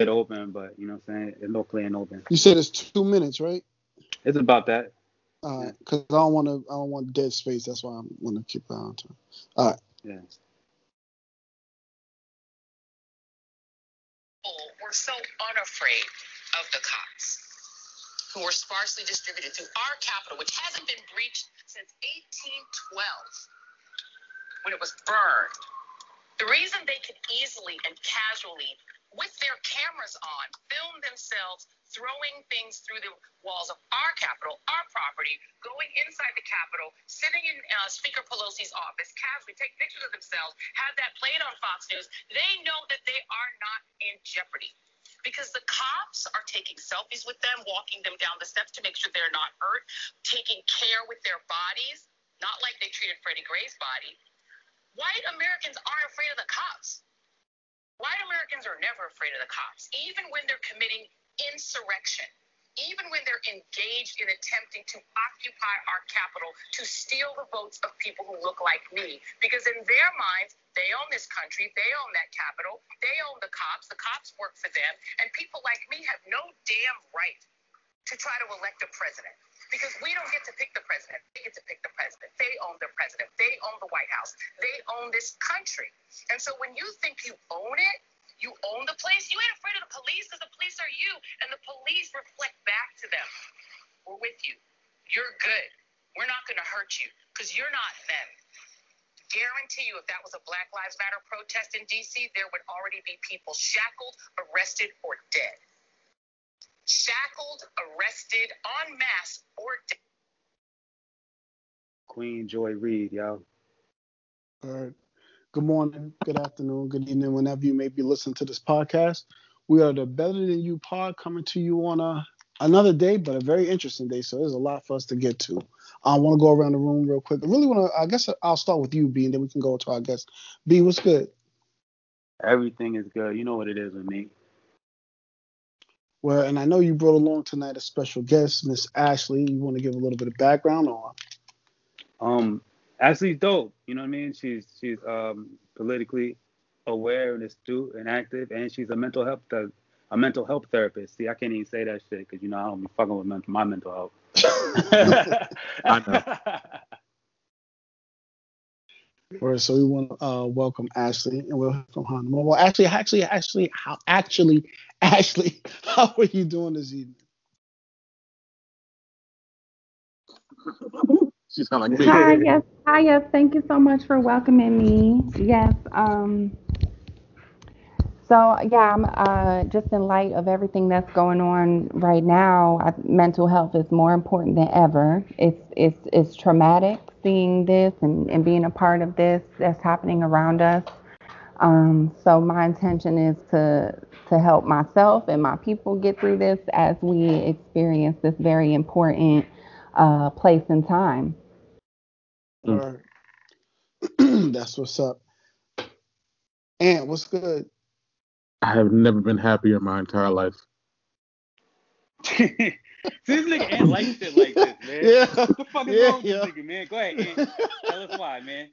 it open, but you know what I'm saying? It's no playing open. You said it's two minutes, right? It's about that. All right, because I don't want to. I don't want dead space. That's why I'm gonna keep it on time. All right. Yeah. We're so unafraid of the cops who were sparsely distributed through our capital, which hasn't been breached since 1812 when it was burned. The reason they could easily and casually, with their cameras on, film themselves throwing things through the walls of our Capitol, our property, going inside the Capitol, sitting in uh, Speaker Pelosi's office, casually take pictures of themselves, have that played on Fox News, they know that they are not in jeopardy because the cops are taking selfies with them, walking them down the steps to make sure they're not hurt, taking care with their bodies, not like they treated Freddie Gray's body. White Americans aren't afraid of the cops. White Americans are never afraid of the cops, even when they're committing insurrection, even when they're engaged in attempting to occupy our Capitol to steal the votes of people who look like me. Because in their minds, they own this country, they own that capital, they own the cops, the cops work for them, and people like me have no damn right to try to elect a president. Because we don't get to pick the president. They get to pick the president. They own the president. They own the White House. They own this country. And so when you think you own it, you own the place. You ain't afraid of the police because the police are you, and the police reflect back to them. We're with you. You're good. We're not going to hurt you because you're not them. Guarantee you, if that was a Black Lives Matter protest in D.C., there would already be people shackled, arrested, or dead. Shackled, arrested, en masse, or dead. Queen Joy Reid, yo. All right. Good morning, good afternoon, good evening, whenever you may be listening to this podcast. We are the Better Than You pod coming to you on a another day, but a very interesting day. So there's a lot for us to get to. I want to go around the room real quick. I really want to. I guess I'll start with you, B, and then we can go to our guest. B, what's good? Everything is good. You know what it is with me. Well, and I know you brought along tonight a special guest, Miss Ashley. You want to give a little bit of background on? Um, Ashley's dope. You know what I mean? She's she's um politically aware and astute and active, and she's a mental health th- a mental health therapist. See, I can't even say that shit because you know I don't be fucking with mental, my mental health. I know. All right, so we want to uh, welcome Ashley, and we'll hear from Hannah. Well, actually, actually, actually, how, actually, Ashley, how are you doing this evening? She sound like me. Hi, yes, hi, yes. Thank you so much for welcoming me. Yes. Um. So yeah, I'm uh, just in light of everything that's going on right now. I, mental health is more important than ever. It's it's it's traumatic seeing this and, and being a part of this that's happening around us. Um, so my intention is to to help myself and my people get through this as we experience this very important uh, place and time. All right. That's what's up. And what's good? I have never been happier in my entire life. See, this nigga ain't like shit like this, man. Yeah. What the fuck is Yeah, wrong with yeah. this nigga, man? Go ahead, Ant. Tell us why, man.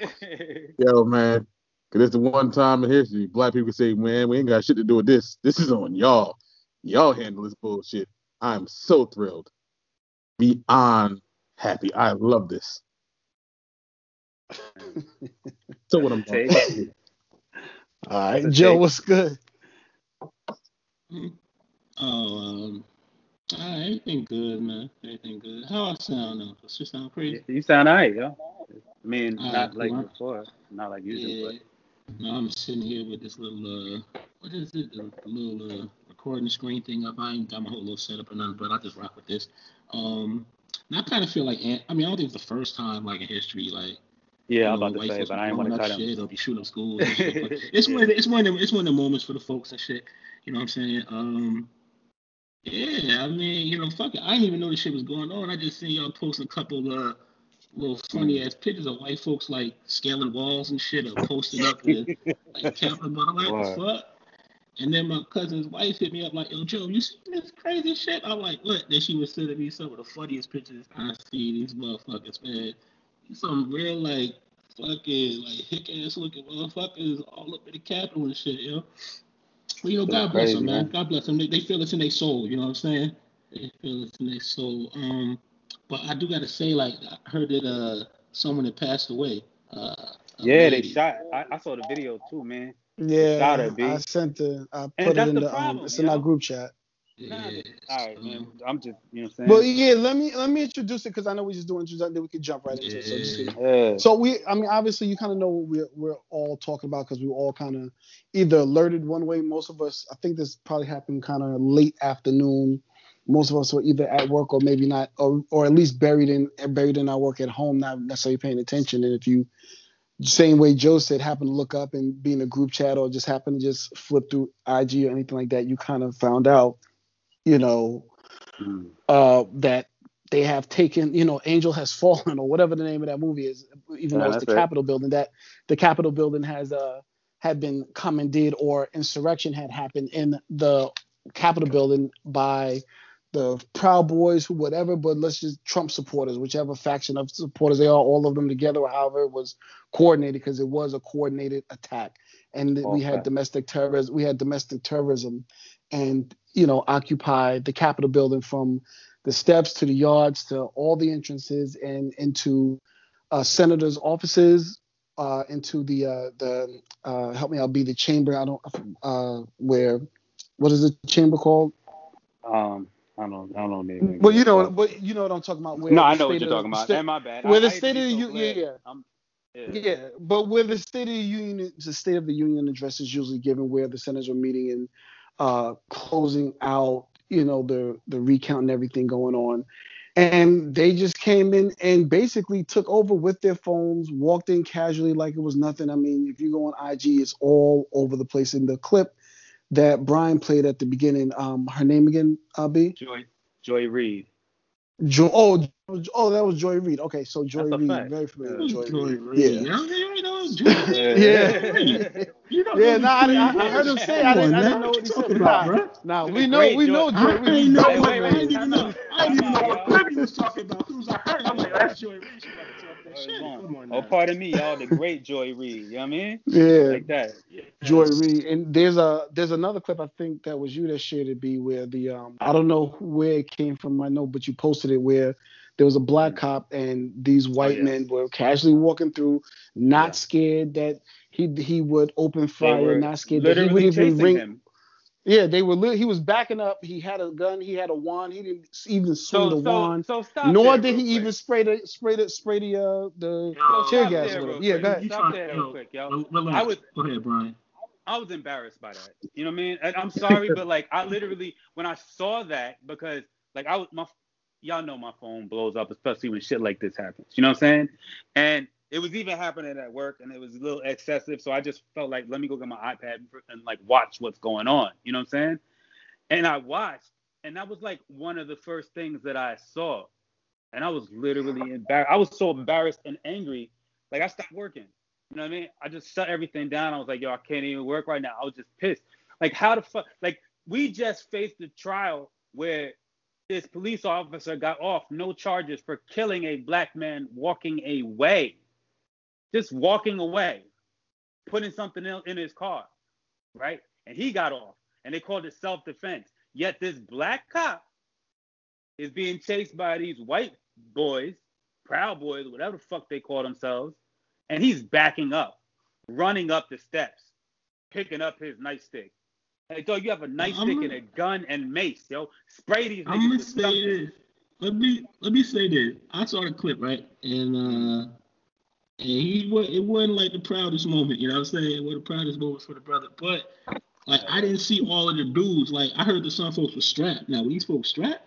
Yo, man. Cause it's the one time in history black people say, man, we ain't got shit to do with this. This is on y'all. Y'all handle this bullshit. I'm so thrilled. Beyond happy. I love this. So what I'm Take saying. All right, Joe, take. what's good? Oh, um, ah, everything good, man. Everything good. How I sound though? Does she sound crazy? You sound alright, yo. I mean, Alright, not like cool. before, not like usual, Yeah. No, I'm sitting here with this little, uh, what is it? The, the little uh, recording screen thing up. I ain't got my whole little setup or nothing, but I just rock with this. Um, and I kind of feel like, I mean, I don't think it's the first time, like in history, like but yeah, I'm about to say, but I ain't want to cut shit him. or be shooting up schools. Shit. It's one of the, it's one of the, it's one of the moments for the folks and shit. You know what I'm saying? Um, yeah, I mean, you know, fuck it. I didn't even know this shit was going on. I just seen y'all post a couple uh little funny ass pictures of white folks like scaling walls and shit or posting up the like Capitol. But I'm like, what the fuck? And then my cousin's wife hit me up like, yo, Joe, you see this crazy shit? I'm like, what? Then she was sending me some of the funniest pictures I see these motherfuckers, man. Some real like fucking like hick ass looking motherfuckers all up in the Capitol and shit, yo. Well, you know, God bless crazy, them, man. man. God bless them. They, they feel this in their soul. You know what I'm saying? They feel this in their soul. Um, but I do gotta say, like, I heard that uh someone had passed away. Uh, a Yeah, they shot. I, I saw the video too, man. Yeah, Shot her, B. I sent the. I And put it that's in the the. um, problem, it's you in our group chat. Nah, Yeah. All right, man. I'm just, you know what I'm saying? But yeah, let me let me introduce it because I know we just doing introduction, then we could jump right into it. So just Yeah. Yeah. So we, I mean, obviously, you kind of know what we're we're all talking about because we were all kind of either alerted one way. Most of us, I think this probably happened kind of late afternoon. Most of us were either at work or maybe not, or or at least buried in buried in our work at home, not necessarily paying attention. And if you, same way Joe said, happen to look up and be in a group chat or just happen to just flip through IG or anything like that, you kind of found out, you know, Mm. uh, that they have taken, you know, Angel has fallen or whatever the name of that movie is, even Yeah, though it's the it. Capitol building, that the Capitol building has uh had been commandeered or insurrection had happened in the Capitol building by the Proud Boys, whatever, but let's just Trump supporters, whichever faction of supporters they are, all of them together, or however it was coordinated, because it was a coordinated attack. And All we had domestic terrorism, we had domestic terrorism and you know occupy the Capitol building from the steps to the yards to all the entrances and into uh, senators' offices, uh, into the uh, the uh, help me out be the chamber. I don't uh, where what is the chamber called? Um, I don't, I don't know. Maybe, Well, you know, but you know what I'm talking about. Where no, I know what you're talking about. State- and my bad. where I, the I State of the so yeah, yeah. I'm, yeah. Yeah, but where the State of the Union, the State of the Union address is usually given, where the senators are meeting and uh, closing out, you know, the the recount and everything going on, and they just came in and basically took over with their phones, walked in casually like it was nothing. I mean, if you go on IG, it's all over the place. In the clip that Brian played at the beginning, um, her name again, B. Joy, Joy Reid. Jo- oh, oh, that was Joy Reid. Okay, so Joy That's a Reid, very familiar Yeah. Joy Joy Reid. Reid. Yeah. You know, you know, Joy Yeah. You know, Yeah, who no, I, I, I heard him say. I didn't, I didn't know what he you said. talking Nah, about, bro? nah, we know, great we know Joy- Joy I Reid. ain't know Wait, what wait, I wait. didn't even know. I didn't even know what Time he was talking about. As soon as I heard, I'm like, that's Joy Reid. She about to talk that shit. Come on Oh, now. pardon me, y'all. The great Joy Reid. You know what I mean? Yeah, Like that. Joy Reid. And there's a there's another clip I think that was you that shared it. Be where the um I don't know where it came from. I know, but you posted it where there was a black cop and these white yes. men were casually walking through, not Yeah. scared that he he would open fire, not scared that he would literally even chasing ring. him. Yeah, they were. Li- he was backing up. He had a gun. He had a wand. He didn't even swing So, the so, wand. so stop Nor there did he quick. even spray the spray the spray the uh the Yo, tear gas. there or. Yeah, quick. go ahead. Stop there real quick, yo. Rel- Relax. I was- Go ahead, Brian. I was embarrassed by that. You know what I mean? And I'm sorry, but like I literally when I saw that because like I was my y'all know my phone blows up, especially when shit like this happens. You know what I'm saying? And it was even happening at work, and it was a little excessive. So I just felt like let me go get my iPad and, like watch what's going on. You know what I'm saying? And I watched, and that was like one of the first things that I saw, and I was literally embarrassed. I was so embarrassed and angry, like I stopped working. You know what I mean? I just shut everything down. I was like, yo, I can't even work right now. I was just pissed. Like, how the fuck? Like, we just faced a trial where this police officer got off no charges for killing a black man walking away, just walking away, putting something else in his car, right? And he got off, and they called it self-defense. Yet this black cop is being chased by these white boys, proud boys, whatever the fuck they call themselves, and he's backing up, running up the steps, picking up his nightstick. Hey, dog, you have a nightstick I'm- and a gun and mace, yo. Spray these I'm niggas gonna say this. Let me let me say this. I saw the clip right, and uh, and he was it wasn't like the proudest moment. You know what I'm saying? It was the proudest moment for the brother, but like I didn't see all of the dudes. Like I heard that some folks were strapped. Now were these folks strapped?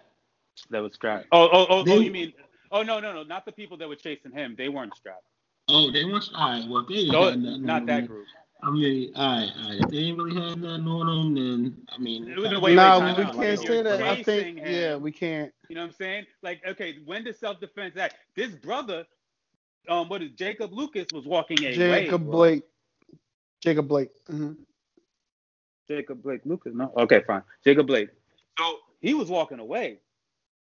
That was strapped. Oh, oh, oh, oh, you mean? Oh no, no, no, not the people that were chasing him. They weren't strapped. Oh, they weren't. All right, well they ain't No, nothing not on that them. group. I mean, all right, all right. If they ain't really had nothing on them, then I mean, It was wait, wait, no, time we can't You're say that. I think him. yeah, we can't. You know what I'm saying? Like, okay, when does self-defense act? This brother, um, what is Jacob Lucas was walking away. Jacob bro. Blake. Jacob Blake. hmm Jacob Blake Lucas, no? Okay, fine. Jacob Blake. So he was walking away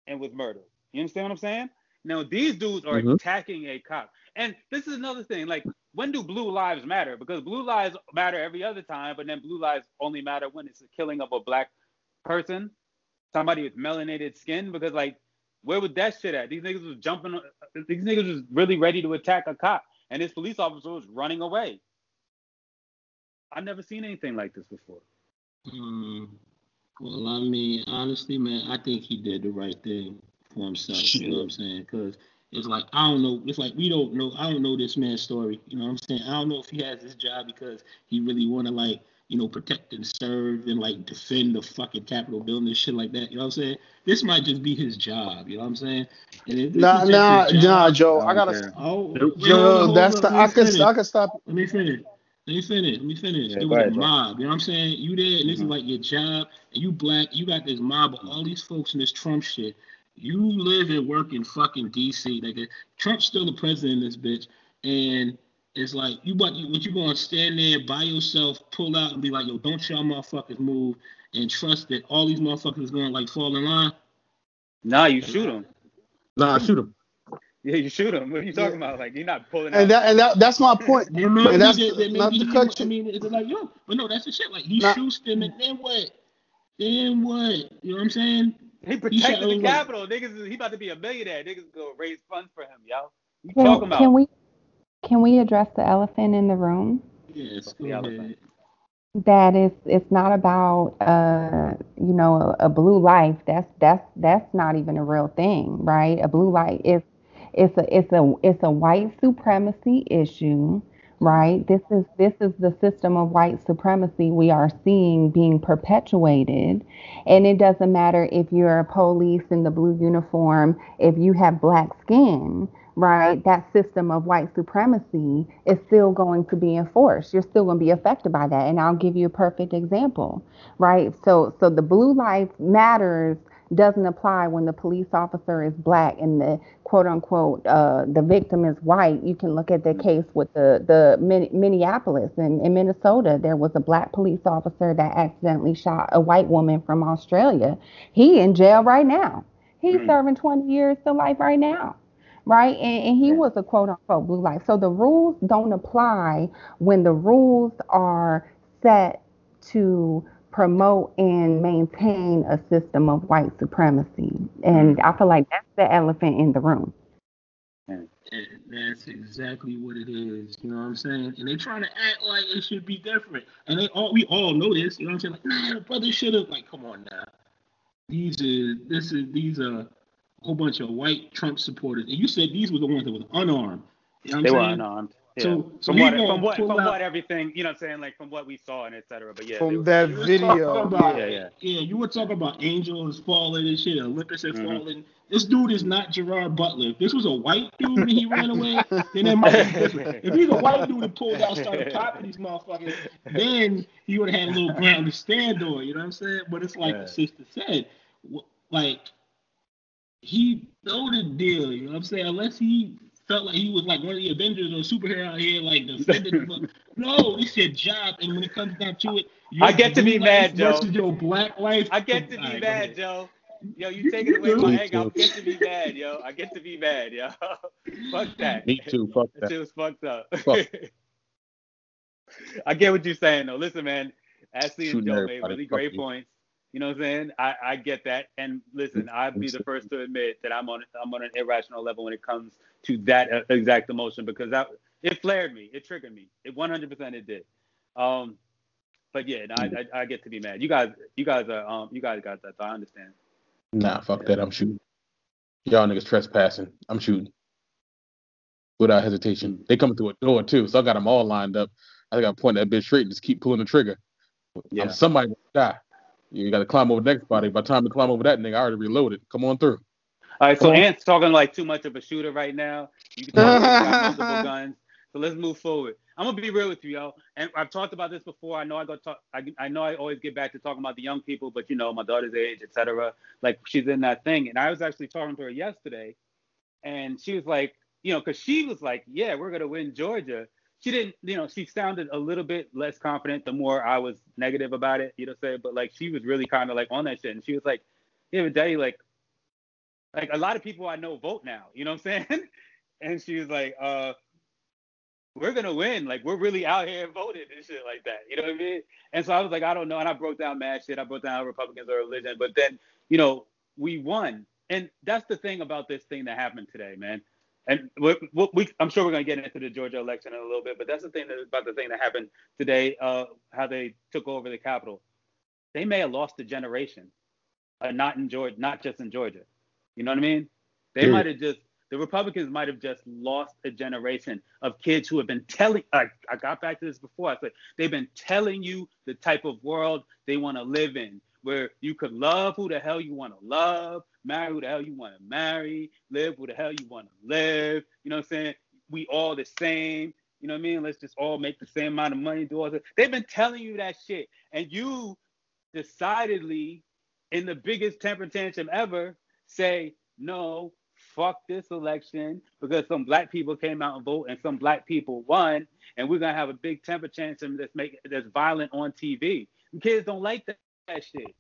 and was murdered. You understand what I'm saying? Now these dudes are Mhm. attacking a cop. And this is another thing. Like when do blue lives matter? Because blue lives matter every other time, but then blue lives only matter when it's the killing of a black person, somebody with melanated skin. Because like, where was that shit at? These niggas was jumping. These niggas was really ready to attack a cop, and this police officer was running away. I've never seen anything like this before. Mm, well, I mean, honestly, man, I think he did the right thing for himself. Shit. You know what I'm saying? Because it's like I don't know. It's like we don't know. I don't know this man's story. You know what I'm saying? I don't know if he has this job because he really want to like you know protect and serve and like defend the fucking Capitol building and shit like that. You know what I'm saying? This might just be his job. You know what I'm saying? And if this Nah, nah, his nah, Joe. I I gotta. care. Oh, Nope. wait, hold on, Joe, hold that's the. I could. finish. I could stop. Let me finish. Let me finish. Let me finish. Yeah, it was ahead, a Joe. mob. You know what I'm saying? You there, and this is Mhm. like your job, and you black. You got this mob of all these folks in this Trump shit. You live and work in fucking DC. Like Trump's still the president in this bitch, and it's like you what you what you gonna stand there by yourself, pull out, and be like, yo, don't y'all motherfuckers move, and trust that all these motherfuckers gonna like fall in line. Nah, you shoot them. Nah, shoot them. Yeah, you shoot them. What are you talking about? Like you're not pulling And out. that and that that's my point. Then maybe, And that's then, then not maybe to he, cut I you. mean, it's like yo, but no, that's the shit. Like he Nah. shoots them, and then what? Then what? You know what I'm saying? He shot protected the everyone. Capitol. Niggas, he about to be a millionaire. Niggas go raise funds for him, y'all. You talking about? can we can we address the elephant in the room? Yes, go Yeah, ahead. That is it's not about uh you know a, a blue life. That's that's that's not even a real thing, right? A blue light is it's a it's a it's a white supremacy issue, right? This is this is the system of white supremacy we are seeing being perpetuated. And it doesn't matter if you're a police in the blue uniform, if you have black skin, right? That system of white supremacy is still going to be enforced. You're still going to be affected by that. And I'll give you a perfect example, right? So so the blue life matters doesn't apply when the police officer is black and the quote unquote uh, the victim is white. You can look at the case with the the Min- Minneapolis and in Minnesota. There was a black police officer that accidentally shot a white woman from Australia. He in jail right now. He's Mm. serving 20 years to life right now. Right, and, and he Yeah. was a quote unquote blue light. So the rules don't apply when the rules are set to promote and maintain a system of white supremacy. And mm-hmm. I feel like that's the elephant in the room. And that's exactly what it is. You know what I'm saying? And they're trying to act like it should be different. And they all we all know this. You know what I'm saying? Like, nah, brother should have. Like, come on now. These are this is these are whole bunch of white Trump supporters. And you said these were the ones that was unarmed. You know what They I'm were saying? unarmed. Yeah. So- so from what from what from out- what everything you know what I'm saying like from what we saw and et cetera. But yeah, From were- that You video, about- yeah, yeah. Yeah, you were talking about angels falling and shit, Olympus had Mhm. fallen. This dude is not Gerard Butler. If this was a white dude and he ran away, then it might be different. If he's a white dude and pulled out, started popping these motherfuckers, then he would have had a little ground to stand on. You know what I'm saying? But it's like Yeah. the sister said, like he know the deal. You know what I'm saying? Unless he felt like he was like one of the Avengers or a superhero out here, like defending. the no, this your job, and when it comes down to it, your I get to be blue mad, Joe. Versus your black life. I get to be Alright, go mad. Joe. Yo, you You- taking away do. my egg. I too. get to be mad, yo. I get to be mad, yo. Fuck that. Me too. Fuck That that. shit was fucked up. Fuck. I get what you're saying though. Listen, man, Ashley and Shooting Joe made really great points. You know what I'm saying? I, I get that. And listen, I'd be the first to admit that I'm on I'm on an irrational level when it comes to that uh, exact emotion because that it flared me, it triggered me. It 100% it did. Um, but yeah, no, I, I, I get to be mad. You guys, you guys are um, you guys got that. So I understand. Nah, fuck that. I'm shooting. Y'all niggas trespassing. I'm shooting. Without hesitation. They coming through a door too, so I got them all lined up. I think I point that bitch straight and just keep pulling the trigger. Yeah. I'm somebody die. You got to climb over the next body. By the time you climb over that nigga, I already reloaded. Come on through. All right, so Come on. Ant's talking like too much of a shooter right now. You can he's multiple guns. So let's move forward. I'm gonna be real with you, yo. And I've talked about this before. I know I go talk. I, I know I always get back to talking about the young people, but you know, my daughter's age, etc. Like she's in that thing. And I was actually talking to her yesterday, and she was like, you know, because she was like, yeah, we're gonna win Georgia. She didn't, you know, she sounded a little bit less confident the more I was negative about it, you know, say, but like she was really kind of like on that shit. And she was like, yeah, but daddy, like, like a lot of people I know vote now, you know what I'm saying? And she was like, uh, we're gonna win. Like we're really out here voting and shit like that. You know what I mean? And so I was like, I don't know. And I broke down mad shit. I broke down Republicans are religion. But then, you know, we won. And that's the thing about this thing that happened today, man. And we, we, I'm sure we're gonna get into the Georgia election in a little bit, but that's the thing that, about the thing that happened today. Uh, how they took over the Capitol. They may have lost a generation, uh, not in Georgia, not just in Georgia. You know what I mean? They might have just the Republicans might have just lost a generation of kids who have been telling. I, I got back to this before. I said they've been telling you the type of world they want to live in, where you could love who the hell you want to love, marry who the hell you want to marry, live who the hell you want to live. You know what I'm saying? We all the same. You know what I mean? Let's just all make the same amount of money. Do all this. They've been telling you that shit, and you decidedly, in the biggest temper tantrum ever, say no fuck this election because some black people came out and vote and some black people won, and we're gonna have a big temper tantrum that's make that's violent on TV. The kids don't like that, that shit.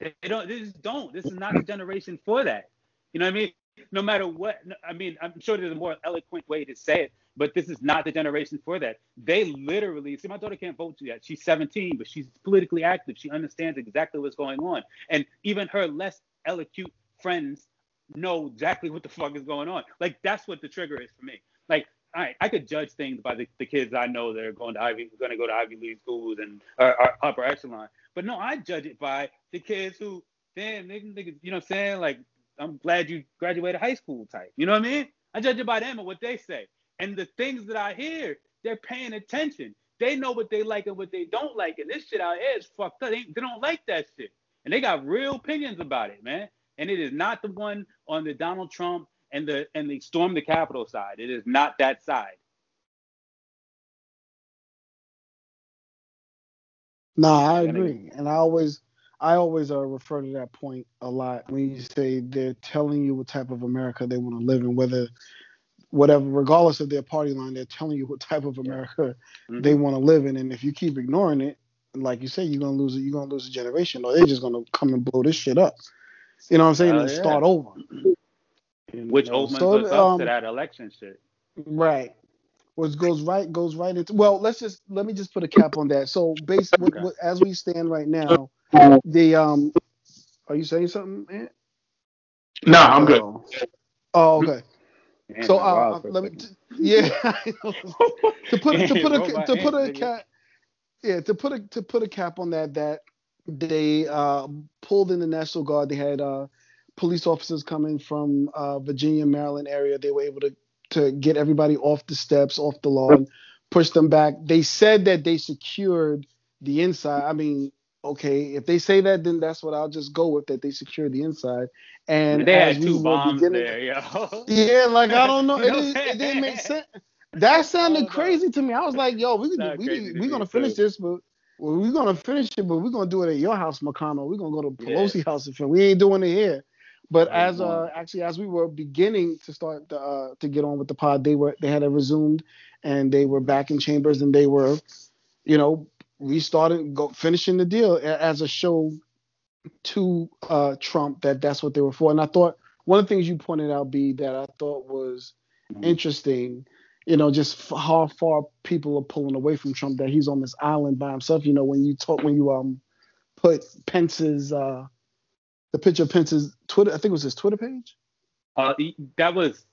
They don't. They just don't. This is not the generation for that. You know what I mean? No matter what. I mean, I'm sure there's a more eloquent way to say it, but this is not the generation for that. They literally see my daughter can't vote yet. She's 17, but she's politically active. She understands exactly what's going on, and even her less eloquent friends know exactly what the fuck is going on. Like that's what the trigger is for me. Like I, I could judge things by the, the kids I know that are going to Ivy, going to go to Ivy League schools and are, upper echelon. But no, I judge it by the kids who, damn, niggas, niggas, you know what I'm saying? Like, I'm glad you graduated high school type. You know what I mean? I judge it by them and what they say. And the things that I hear, they're paying attention. They know what they like and what they don't like. And this shit out here is fucked up. They, they don't like that shit. And they got real opinions about it, man and it is not the one on the Donald Trump and the and the storm the Capitol side. It is not that side. No, I agree, and I always, I always uh, refer to that point a lot when you say they're telling you what type of America they want to live in, whether, whatever, regardless of their party line, they're telling you what type of America mm-hmm. they want to live in, and if you keep ignoring it, like you say, you're gonna lose it. You're gonna lose a generation, or they're just gonna come and blow this shit up. You know what I'm saying? Uh, and yeah. start over. Which know? opens so, us up um, to that election shit. Right. Which goes right goes right into well, let's just let me just put a cap on that. So based okay. with, as we stand right now, the um are you saying something, man? No, I'm good. Oh, oh okay. Man, so uh, let me t- yeah to put to put a to put a cap yeah to put a to put a cap on that that they uh, pulled in the National Guard. They had uh, police officers coming from uh, Virginia, Maryland area. They were able to to get everybody off the steps, off the lawn, push them back. They said that they secured the inside. I mean, okay, if they say that, then that's what I'll just go with. That they secured the inside. And they had two bombs there, yo. Yeah, like I don't know, it, it, didn't make sense. That sounded crazy to me. I was like, yo, we we we gonna finish this, but well, we're gonna finish it, but we're gonna do it at your house, McConnell. We're gonna go to Pelosi yeah. house if we ain't doing it here. But as uh actually as we were beginning to start the, uh, to get on with the pod, they were they had it resumed and they were back in chambers and they were, you know, restarted go finishing the deal as a show to uh Trump that that's what they were for. And I thought one of the things you pointed out, B, that I thought was mm-hmm. interesting you know, just how far people are pulling away from Trump that he's on this island by himself. You know, when you talk, when you um put Pence's uh the picture of Pence's Twitter, I think it was his Twitter page. Uh, that was,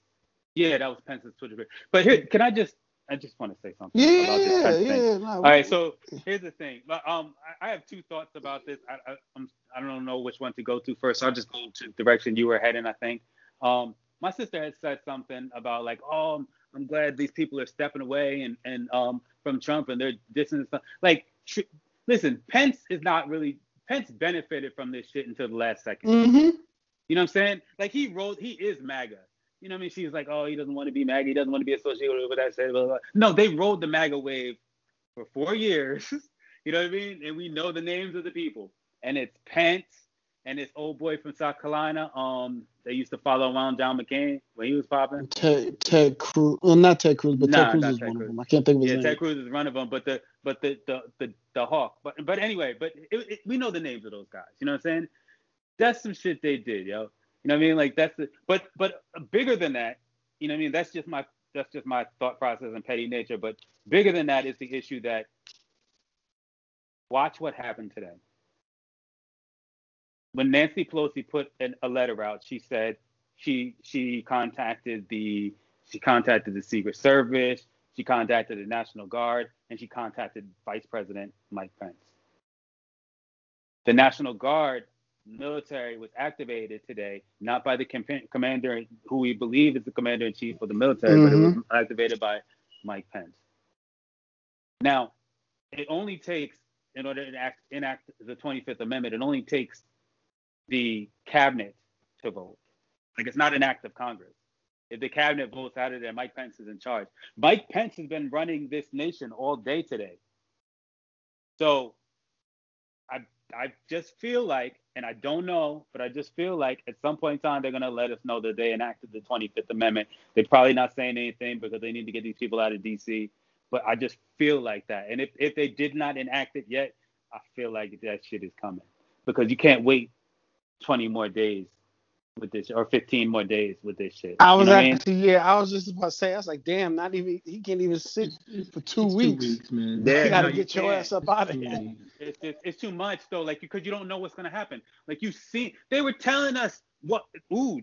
yeah, that was Pence's Twitter page. But here, can I just, I just want to say something. Yeah, about this yeah. No, All right, so here's the thing. Um, I, I have two thoughts about this. I, I, I'm, I don't know which one to go to first. I'll just go to the direction you were heading. I think. Um, my sister had said something about like, oh, I'm glad these people are stepping away and and um from Trump and they're dissing stuff. Like, tr- listen, Pence is not really Pence benefited from this shit until the last 2nd mm-hmm. You know what I'm saying? Like he wrote, he is MAGA. You know what I mean? She's like, oh, he doesn't want to be MAGA. He doesn't want to be associated with that. Blah, blah, blah. No, they rode the MAGA wave for four years. you know what I mean? And we know the names of the people. And it's Pence, and this old boy from South Carolina, um, they used to follow around John McCain when he was popping. Ted, Ted Cruz, well, not Ted Cruz, but nah, Ted Cruz is Ted one Cruz. of them. I can't think of his yeah, name. Ted Cruz is one of them, but the but the the the, the hawk. But but anyway, but it, it, we know the names of those guys. You know what I'm saying? That's some shit they did, yo. You know what I mean? Like that's the but but bigger than that. You know what I mean? That's just my that's just my thought process and petty nature. But bigger than that is the issue that watch what happened today. When Nancy Pelosi put an, a letter out, she said she she contacted the she contacted the Secret Service, she contacted the National Guard, and she contacted Vice President Mike Pence. The National Guard military was activated today, not by the commander who we believe is the commander in chief of the military, mm-hmm. but it was mm-hmm. activated by Mike Pence. Now, it only takes, in order to enact, enact the 25th Amendment, it only takes the cabinet to vote. Like it's not an act of Congress. If the cabinet votes out of there, Mike Pence is in charge. Mike Pence has been running this nation all day today. So I I just feel like, and I don't know, but I just feel like at some point in time they're gonna let us know that they enacted the 25th Amendment. They're probably not saying anything because they need to get these people out of DC. But I just feel like that. And if, if they did not enact it yet, I feel like that shit is coming. Because you can't wait 20 more days with this or 15 more days with this shit. I was you know actually I mean? yeah, I was just about to say I was like, damn, not even he can't even sit for two it's weeks. Two weeks, man. Yeah, you gotta no, get you your ass up out of here. It's, it's, it's too much though, like because you don't know what's gonna happen. Like you see, they were telling us what ooh,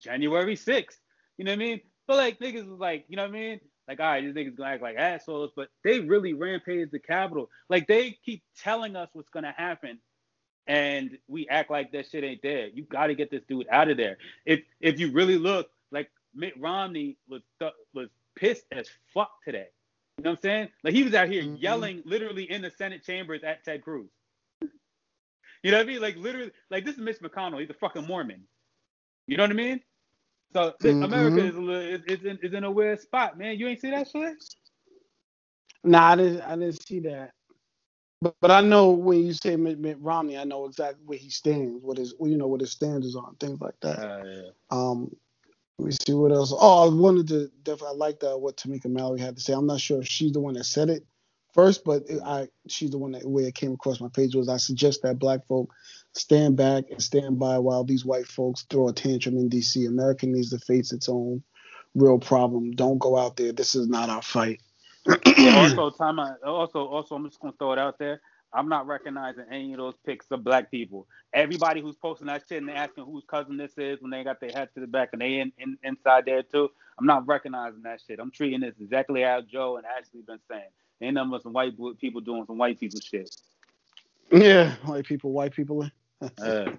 January 6th. You know what I mean? But like niggas was like, you know what I mean? Like, all right, these niggas gonna act like assholes, but they really rampage the Capitol. Like they keep telling us what's gonna happen and we act like that shit ain't there. You got to get this dude out of there. If if you really look, like Mitt Romney was th- was pissed as fuck today. You know what I'm saying? Like he was out here mm-hmm. yelling literally in the Senate chambers at Ted Cruz. You know what I mean? Like literally, like this is Mitch McConnell. He's a fucking Mormon. You know what I mean? So mm-hmm. America is, a little, is, is, in, is in a weird spot, man. You ain't see that shit? Nah, I didn't. I didn't see that. But, but I know when you say Mitt, Mitt, Romney, I know exactly where he stands, what his you know what his stands is on, things like that. Uh, yeah. Um, let me see what else. Oh, I wanted to definitely I liked uh, what Tamika Mallory had to say. I'm not sure if she's the one that said it first, but it, I she's the one that way it came across my page was I suggest that black folk stand back and stand by while these white folks throw a tantrum in D.C. America needs to face its own real problem. Don't go out there. This is not our fight also, time I, also, also, I'm just gonna throw it out there. I'm not recognizing any of those pics of black people. Everybody who's posting that shit and asking whose cousin this is when they got their head to the back and they in, in inside there too. I'm not recognizing that shit. I'm treating this exactly how Joe and Ashley been saying. Ain't nothing but some white people doing some white people shit. Yeah, white people, white people. uh, so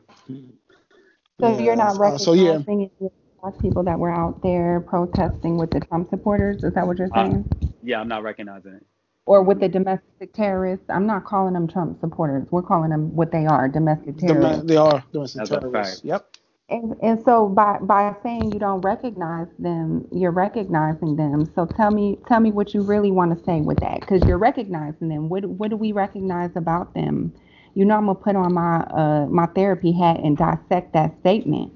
yeah, you're not recognizing uh, so yeah black people that were out there protesting with the Trump supporters. Is that what you're saying? Uh, yeah, I'm not recognizing it. Or with the domestic terrorists. I'm not calling them Trump supporters. We're calling them what they are, domestic terrorists. they are domestic That's terrorists. Yep. And, and so by by saying you don't recognize them, you're recognizing them. So tell me tell me what you really want to say with that, because you're recognizing them. What what do we recognize about them? You know, I'm gonna put on my uh my therapy hat and dissect that statement.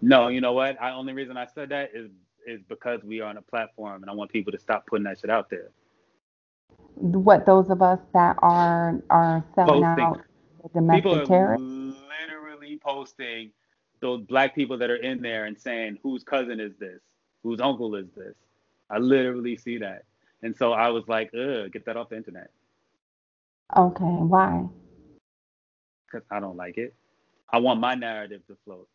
No, you know what? I only reason I said that is is because we are on a platform, and I want people to stop putting that shit out there. What those of us that are are selling posting. out domestic people are terror? literally posting those black people that are in there and saying whose cousin is this, whose uncle is this. I literally see that, and so I was like, ugh, get that off the internet. Okay, why? Because I don't like it. I want my narrative to float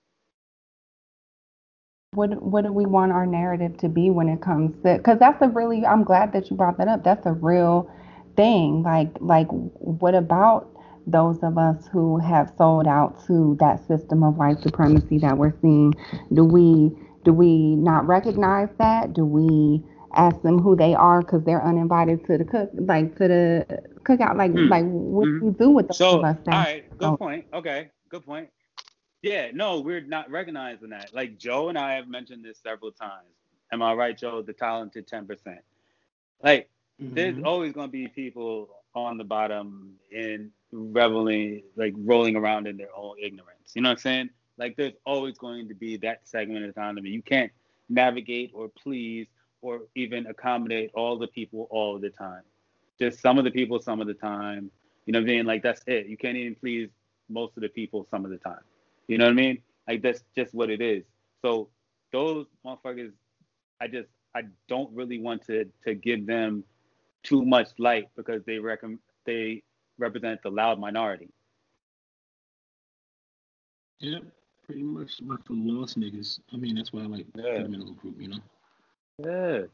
what what do we want our narrative to be when it comes to because that's a really i'm glad that you brought that up. That's a real thing. Like like what about those of us who have sold out to that system of white supremacy that we're seeing? Do we do we not recognize that? Do we ask them who they are because they're uninvited to the cook like to the cookout? Like mm. like what mm. do you do with those so, of us all right. Good point. Okay. Good point yeah, no, we're not recognizing that. Like Joe and I have mentioned this several times. Am I right, Joe? The talented 10%. Like, mm-hmm. there's always going to be people on the bottom and reveling, like rolling around in their own ignorance. You know what I'm saying? Like, there's always going to be that segment of the economy. You can't navigate or please or even accommodate all the people all the time. Just some of the people some of the time. You know what I mean? Like, that's it. You can't even please most of the people some of the time. You know what I mean? Like that's just what it is. So those motherfuckers, I just I don't really want to to give them too much light because they reckon they represent the loud minority. Yeah, pretty much. But for lost niggas, I mean, that's why I like Yeah. them in a group, you know. Yeah.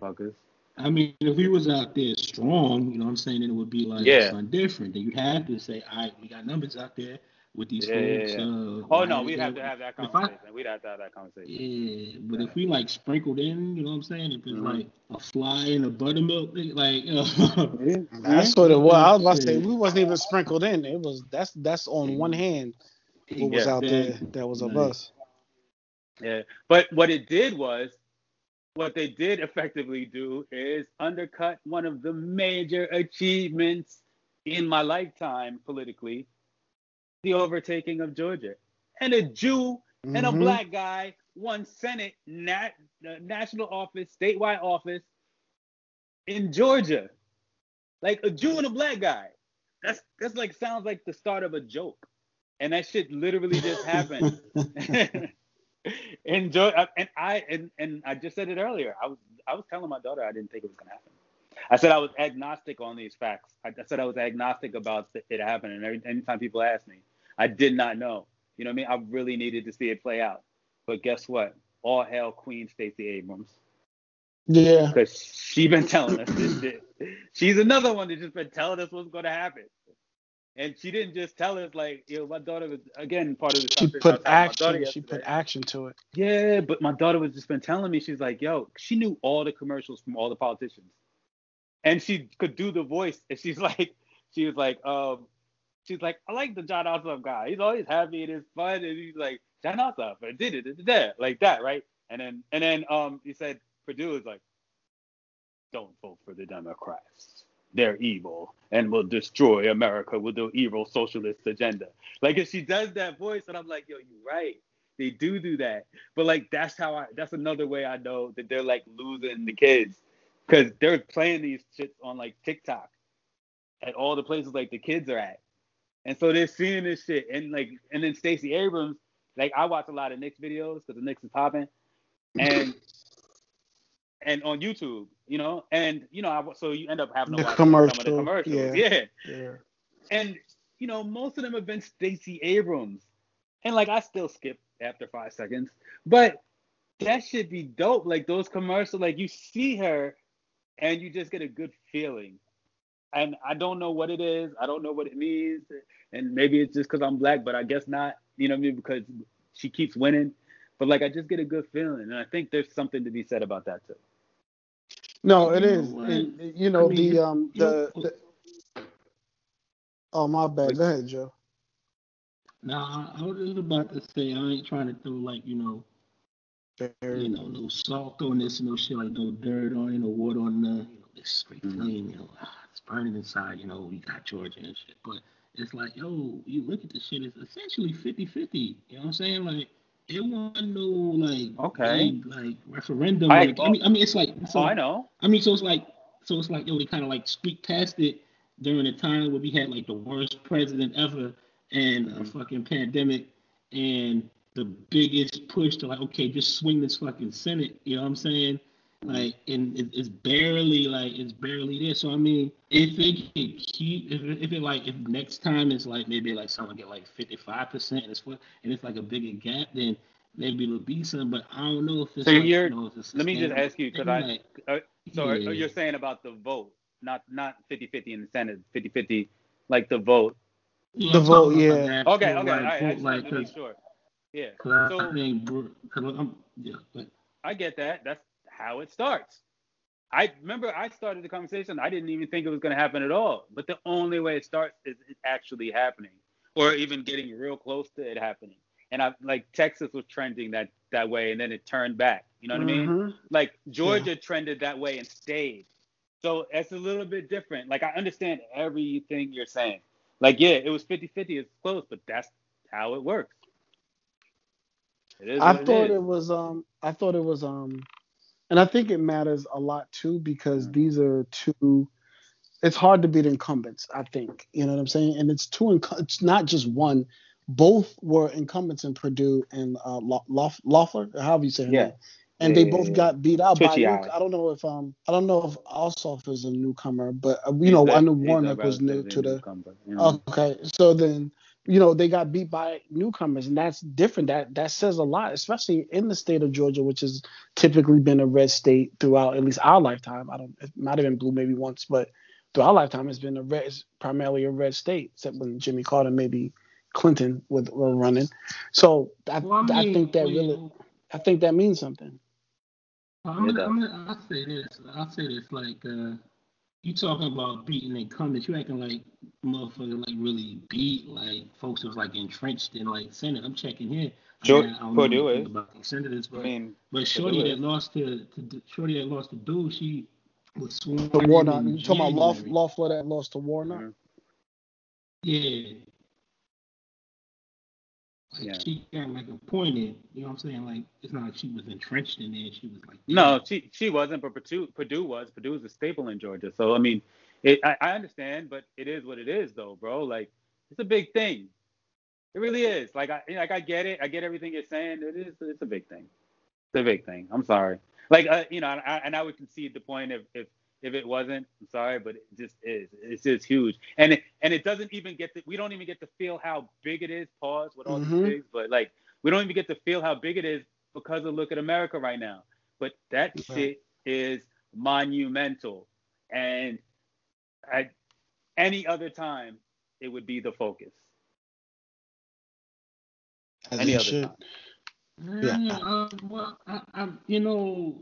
Fuckers. I mean, if we was out there strong, you know what I'm saying, then it would be like Yeah. something different. Then you'd have to say, all right, we got numbers out there with these Yeah, yeah, folks. yeah. Uh, Oh no, we'd yeah, have to have that if I- conversation. We'd have to have that conversation. Yeah, but if we like sprinkled in, you know what I'm saying? If it's Mhm. like a fly in a buttermilk, like, you know, That's what it was. I was about to say we wasn't even sprinkled in. It was that's that's on one hand what was Yeah. out there that was of Right. us. Yeah. But what it did was, what they did effectively do is undercut one of the major achievements in my lifetime politically, the overtaking of Georgia. And a Jew and a Mhm. black guy won Senate, nat, uh, national office, statewide office in Georgia. Like a Jew and a black guy. That's that's like sounds like the start of a joke. And that shit literally just happened. Enjoy and I and, and I just said it earlier. I was I was telling my daughter I didn't think it was gonna happen. I said I was agnostic on these facts. I, I said I was agnostic about it happening. And every anytime people ask me, I did not know. You know what I mean? I really needed to see it play out. But guess what? All hail Queen Stacey Abrams Yeah. because she been telling us this shit. She's another one that just been telling us what's gonna happen. And she didn't just tell us like, you know, my daughter was again part of the She conversation I was put having with my daughter action. She put action to it. Yeah, but my daughter was just been telling me, she's like, yo, she knew all the commercials from all the politicians. And she could do the voice. And she's like, she was like, um, she's like, I like the Jon Ossoff guy. He's always happy and it's fun. And he's like, Jon Ossoff, and did it, did it, like that, right? And then and then um he said Perdue is like, Don't vote for the Democrats. They're evil and will destroy America with their evil socialist agenda. Like if she does that voice, and I'm like, yo, you're right. They do do that. But like that's how I that's another way I know that they're like losing the kids. Cause they're playing these shits on like TikTok at all the places like the kids are at. And so they're seeing this shit. And like and then Stacey Abrams, like I watch a lot of Knicks videos because the Knicks is popping. And and on YouTube, you know, and you know, I, so you end up having to The watch some of the commercial, commercials. yeah. yeah. Yeah. And you know, most of them have been Stacey Abrams. And like I still skip after five seconds. But that should be dope. Like those commercials, like you see her and you just get a good feeling. And I don't know what it is. I don't know what it means. And maybe it's just because I'm black, but I guess not. You know what I mean? Because she keeps winning. But like I just get a good feeling. And I think there's something to be said about that too. No, it You is. know? And you know I mean, the um the, the Oh my bad. Go ahead, Joe. Nah, I was just about to say I ain't trying to throw like you know, you know, no salt on this, no shit like no dirt on it, no water on the, you know, this straight Mhm. flame, you know, ah, it's burning inside, you know, we got Georgia and shit. But it's like, yo, you look at this shit, it's essentially 50-50. You know what I'm saying? Like it wasn't no like Okay. big, like referendum. I- like, I mean, I mean, it's like, it's Oh, I know. I mean, so it's like, so it's like, yo, they kind of like squeaked past it during a time where we had like the worst president ever and a fucking pandemic and the biggest push to like, okay, just swing this fucking Senate. You know what I'm saying? Like, and it, it's barely like it's barely there. So I mean, if they can keep, if, it- if it like, if next time it's like maybe like someone get like 55 percent and it's for, and it's like a bigger gap, then maybe it'll be some. But I don't know if it's. So like, you're- you know, it's let me just ask you because I- like, Uh, so are- Yeah. you're saying about the vote, not not 50-50 in the Senate, 50-50 like the vote. Yeah, The I'm vote, yeah. Okay, okay, all like, right. I vote, just like, to make sure. Yeah. I So bro- I'm, yeah, I get that. That's how it starts. I remember I started the conversation. I didn't even think it was going to happen at all. But the only way it starts is it actually happening, or even getting real close to it happening. And I like Texas was trending that that way, and then it turned back. You know what I mean? Mhm. Like Georgia trended that way and stayed. So it's a little bit different. Like I understand everything you're saying. Like yeah, it was 50-50, it's close, but that's how it works. I thought it it was um I thought it was um and I think it matters a lot too because Mm. these are two it's hard to beat incumbents, I think. You know what I'm saying? And it's two inc- it's not just one. Both were incumbents in Perdue and uh Lo- Lof- Loeffler, however you say her Yeah. name. and Yeah, they both yeah, got beat out by. Twitchy eye. I don't know if um I don't know if Ossoff is a newcomer, but uh, you He's know I knew Warnock was new to the. newcomer. Okay, so then you know they got beat by newcomers, and that's different. That that says a lot, especially in the state of Georgia, which has typically been a red state throughout at least our lifetime. I don't. It might have been blue maybe once, but through our lifetime, it's been a red, it's primarily a red state, except when Jimmy Carter, maybe Clinton were, were running. So I, Well, I I think that really, I think that means something. I'm It. I'm I'll say this. I'll say this. Like, uh, you talking about beating incumbents, you acting like motherfucker like really beat like folks was like entrenched in like Senate. I'm checking here. I, Sure, mean, I don't Perdue know is. about these senators, I but mean, but Shorty Perdue that is. lost to, to Shorty that lost to Dude, she was sworn The in Warnock, you talking about Law, January. Loeffler that lost to Warnock? Yeah. Like Yeah. she got like appointed, you know what I'm saying? Like it's not like she was entrenched in there. She was like No, she she wasn't, but Perdue Perdue was. Perdue is a staple in Georgia. So I mean, it I, I understand, but it is what it is, though, bro. Like it's a big thing. It really is. Like I like I get it. I get everything you're saying. It is. It's a big thing. It's a big thing. I'm sorry. Like uh, you know, and I, and I would concede the point if if if it wasn't. I'm sorry, but it just is. It's just huge, and it and it doesn't even get to. We don't even get to feel how big it is. Pause with all Mhm. these things, but like we don't even get to feel how big it is because of look at America right now. But that Right. shit is monumental, and at any other time, it would be the focus. As Any other should. time. Yeah. Yeah, uh, well, I, I, you know,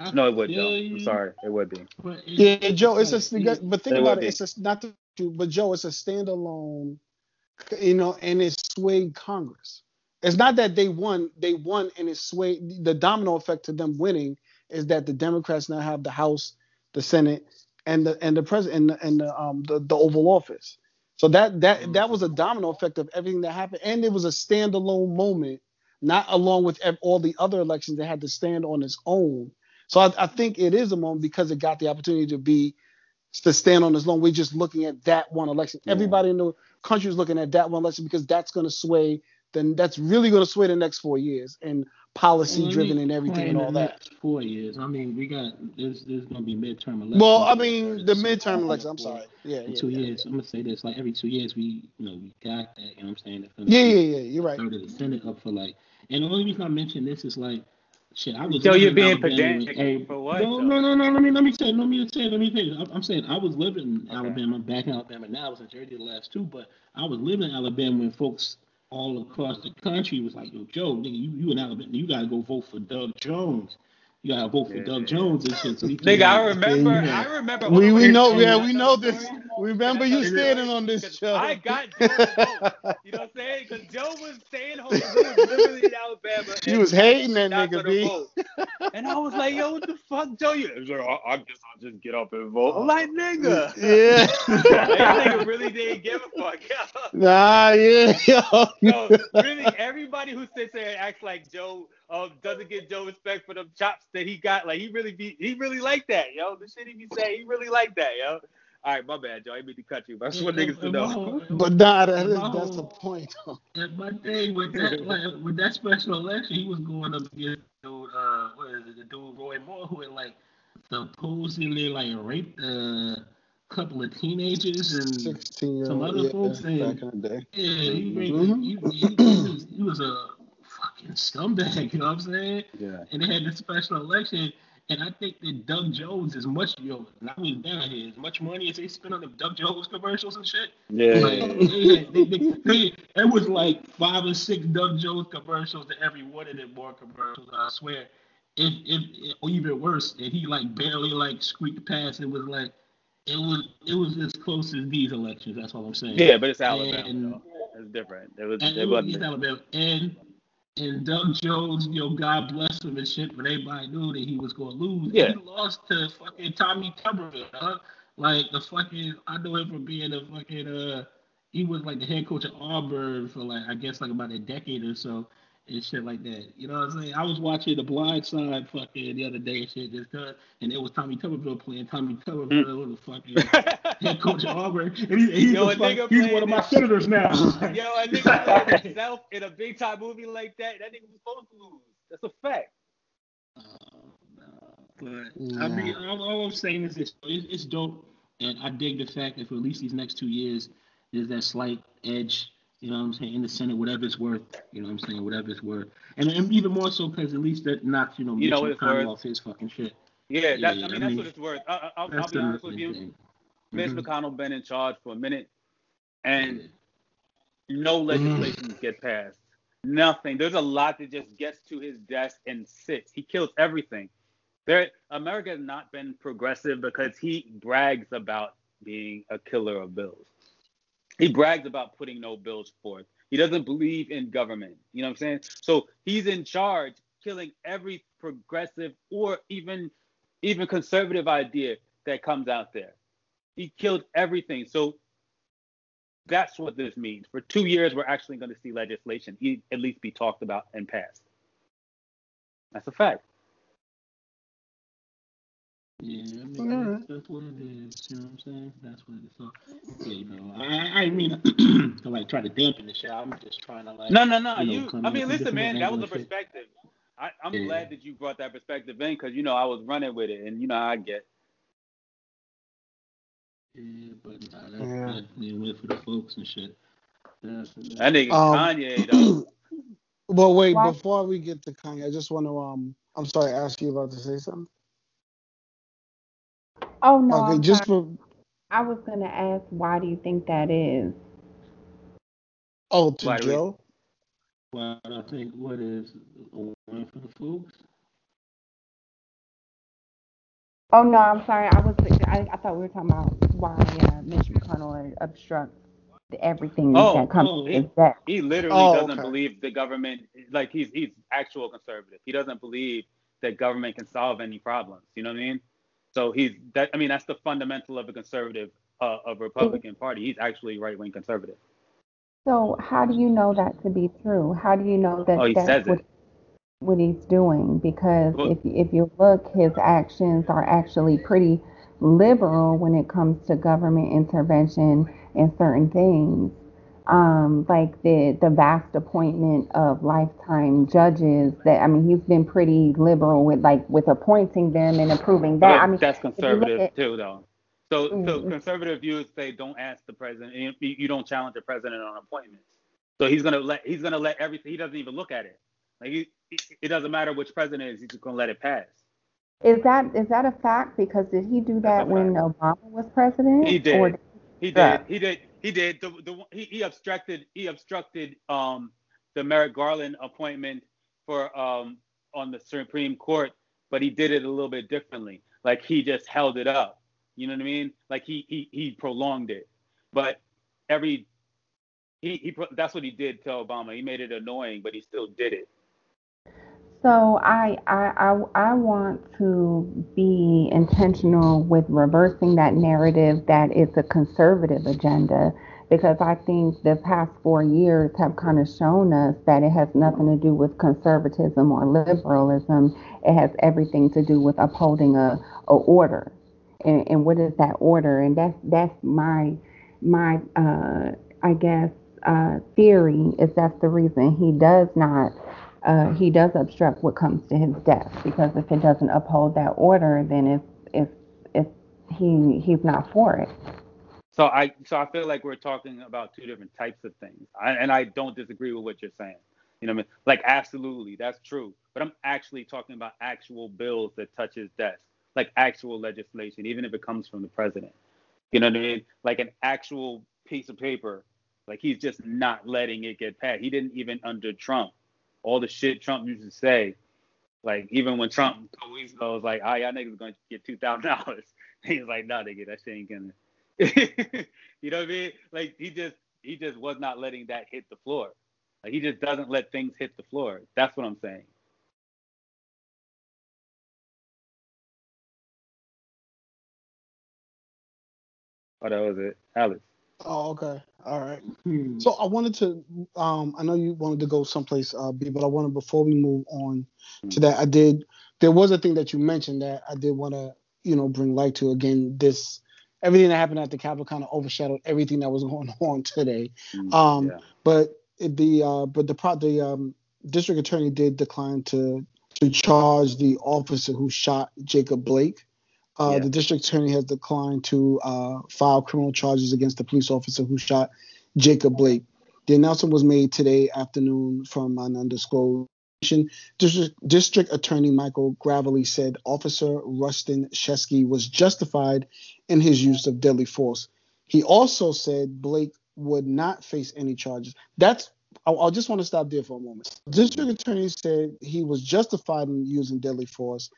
I No, it would, feel Joe. you, I'm sorry, it would be. Yeah, Joe, it's a but think It about it. be. It's a, not to, but Joe, it's a standalone, you know, and it swayed Congress. It's not that they won; they won, and it swayed. The domino effect to them winning is that the Democrats now have the House, the Senate, and the and the president and the, and the um the, the Oval Office. So that that that was a domino effect of everything that happened, and it was a standalone moment, not along with all the other elections that had to stand on its own. So I, I think it is a moment because it got the opportunity to be to stand on this own. We're just looking at that one election. Yeah. Everybody in the country is looking at that one election because that's going to sway. Then that's really going to sway the next four years and policy Well, driven and everything and all that. Four years. I mean, we got there's there's gonna be midterm elections. Well, I mean the midterm election. I'm sorry. Yeah, yeah, two yeah. years, I'm gonna say this. Like every two years, we you know we got that. You know what I'm saying? Yeah, yeah, yeah. You're right. Third of the Senate up for like. And the only reason I mention this is like, shit. I was Joe, living you're being pedantic hey, for what, No, no, no, no. Let me let me say. Let me say. Let me say. I'm, I'm saying I was living in Okay. Alabama, back in Alabama. Now I was in Jersey the last two, but I was living in Alabama when folks all across the country was like, "Yo, Joe, nigga, you you in Alabama, you gotta go vote for Doug Jones. You gotta vote for Yeah. Doug Jones and shit." So Nigga, came I out- remember. Yeah. I remember. We we know yeah we know this. The story? We remember you standing on this show. I got Joe. You know what I'm saying? Because Joe was staying home. He was literally in Alabama. And was hating that nigga, B. And I was like, yo, what the fuck, Joe? You like, I, I guess I'll just get up and vote. I'm like, nigga. Yeah. that nigga really didn't give a fuck. nah, yeah. yo. No, really, everybody who sits there and acts like Joe um, doesn't get Joe respect for them chops that he got, like he really be, he really like that, yo. The shit he be saying, he really like that, yo. All right, my bad, Joe. I didn't mean to cut you, but I just want niggas to know. But nah, that is, No. that's the point. though. And my thing with that, like with that special election, he was going up against dude, uh, what is it, the dude Roy Moore, who had like supposedly like raped a couple of teenagers and 16 year Some old. other Yeah, folks back in the day. yeah, he, raped, Mhm. he, he, he, was, he was a fucking scumbag, you know what I'm saying? Yeah. And they had this special election. And I think that Doug Jones is much, yo, and I was down here, as much money as they spent on the Doug Jones commercials and shit. Yeah. Like, they they, they, it was like five or six Doug Jones commercials to every one of them Moore commercials. I swear, if if or even worse, and he like barely like squeaked past. It was like it was it was as close as these elections. That's all I'm saying. Yeah, but it's Alabama. And- It's different. It was. And It it was. Alabama. And and Doug Jones, you know, God bless him and shit, but everybody knew that he was gonna lose. Yeah. He lost to fucking Tommy Tuberville, huh? Like the fucking I know him from being a fucking uh he was like the head coach of Auburn for like I guess like about a decade or so and shit like that. You know what I'm saying? I was watching The Blind Side fucking the other day and shit just cause and it was Tommy Tuberville playing Tommy Tuberville was the fucking mm. head coach of Auburn. And he, he's, Yo, the a fuck- he's one of my senators now. Yo, a nigga playing himself in a big time movie like that, that nigga was supposed to lose. That's a fact. Oh, but I mean, all, all, I'm saying is this: it, it's dope, and I dig the fact that for at least these next two years, there's that slight edge. You know what I'm saying? In the Senate, whatever it's worth. You know what I'm saying? Whatever it's worth, and, and even more so because at least that knocks you know, you know Mitch McConnell off his fucking shit. Yeah, that, yeah I mean, that's what it's worth. I, will be honest with you. Thing. Mitch mm-hmm. McConnell been in charge for a minute, and no legislation mm. get passed. Nothing. There's a lot that just gets to his desk and sits. He kills everything. There, America has not been progressive because he brags about being a killer of bills. He brags about putting no bills forth. He doesn't believe in government. You know what I'm saying? So he's in charge, killing every progressive or even even conservative idea that comes out there. He killed everything. So that's what this means. For two years, we're actually going to see legislation at least be talked about and passed. That's a fact. Yeah, I mean, that's, that's, what it is. You know what I'm saying? That's what it is. So, okay, you know, I, I mean to like try to dampen the shit. I'm just trying to like. No, no, no. You, know, I mean, listen, man, that was a perspective. I, am yeah. glad that you brought that perspective in because you know I was running with it, and you know I get. Yeah, but nah, that's yeah. definitely went for the folks and shit. That's, that nigga um, Kanye though. Well, wait. Before we get to Kanye, I just want to um. I'm sorry, ask you about to say something. Oh no. Okay, just for. I was gonna ask, why do you think that is? Oh, to why Joe. Well, I think what is one for the folks. Oh no, I'm sorry. I was I, I thought we were talking about why uh, Mitch McConnell obstructs everything oh, that comes oh, he, that. he literally oh, doesn't okay. believe the government like he's he's actual conservative. He doesn't believe that government can solve any problems. You know what I mean? So he's that. I mean, that's the fundamental of a conservative, uh, of Republican Party. He's actually right wing conservative. So how do you know that to be true? How do you know that oh, that's what, what he's doing? Because well, if if you look, his actions are actually pretty liberal when it comes to government intervention and certain things um, like the the vast appointment of lifetime judges. That I mean, he's been pretty liberal with like with appointing them and approving that. I mean, that's conservative at, too, though. So, mm-hmm. so conservative views say don't ask the president. You, you don't challenge the president on appointments. So he's gonna let he's gonna let everything. He doesn't even look at it. Like he, it doesn't matter which president is. He's just gonna let it pass. Is that is that a fact? Because did he do that when Obama was president? He did. He did. He did. He did. The, the he, he obstructed he obstructed um the Merrick Garland appointment for um on the Supreme Court, but he did it a little bit differently. Like he just held it up. You know what I mean? Like he he he prolonged it. But every he he that's what he did to Obama. He made it annoying, but he still did it. So I, I, I, I want to be intentional with reversing that narrative that it's a conservative agenda because I think the past four years have kind of shown us that it has nothing to do with conservatism or liberalism. It has everything to do with upholding a, a order. And, and what is that order? And that's that's my my uh, I guess uh, theory is that's the reason he does not uh, he does obstruct what comes to his desk because if it doesn't uphold that order, then if if if he he's not for it. So I so I feel like we're talking about two different types of things, I, and I don't disagree with what you're saying. You know what I mean? Like absolutely, that's true. But I'm actually talking about actual bills that touch his desk, like actual legislation, even if it comes from the president. You know what I mean? Like an actual piece of paper. Like he's just not letting it get passed. He didn't even under Trump all the shit Trump used to say. Like even when Trump two weeks ago was like, "Ah, y'all niggas gonna get two thousand dollars," he was like, "No, "Nah, nigga, that shit ain't gonna." you know what I mean? Like he just he just was not letting that hit the floor. Like he just doesn't let things hit the floor. That's what I'm saying. Oh, that was it, Alex. Oh, okay. All right. Hmm. So I wanted to, um, I know you wanted to go someplace, uh, B, but I wanted before we move on to hmm. that, I did. There was a thing that you mentioned that I did want to, you know, bring light to. Again, this everything that happened at the Capitol kind of overshadowed everything that was going on today. Hmm. Um, yeah. but the uh, but the pro the um, district attorney did decline to to charge the officer who shot Jacob Blake. Uh, Yeah. The district attorney has declined to uh, file criminal charges against the police officer who shot Jacob Blake. The announcement was made today afternoon from an undisclosed. District, District Attorney Michael Graveley said Officer Rusten Sheskey was justified in his use of deadly force. He also said Blake would not face any charges. That's I, I just want to stop there for a moment. District Attorney said he was justified in using deadly force,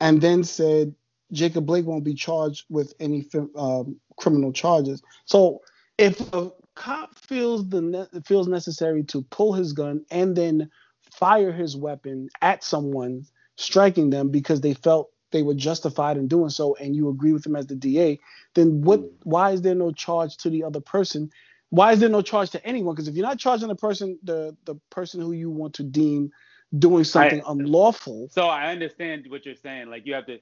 and then said Jacob Blake won't be charged with any um, criminal charges. So if a cop feels the ne- feels necessary to pull his gun and then fire his weapon at someone, striking them because they felt they were justified in doing so, and you agree with them as the DA, then what? Why is there no charge to the other person? Why is there no charge to anyone? Because if you're not charging the person, the the person who you want to deem doing something I- unlawful, So I understand what you're saying. Like you have to,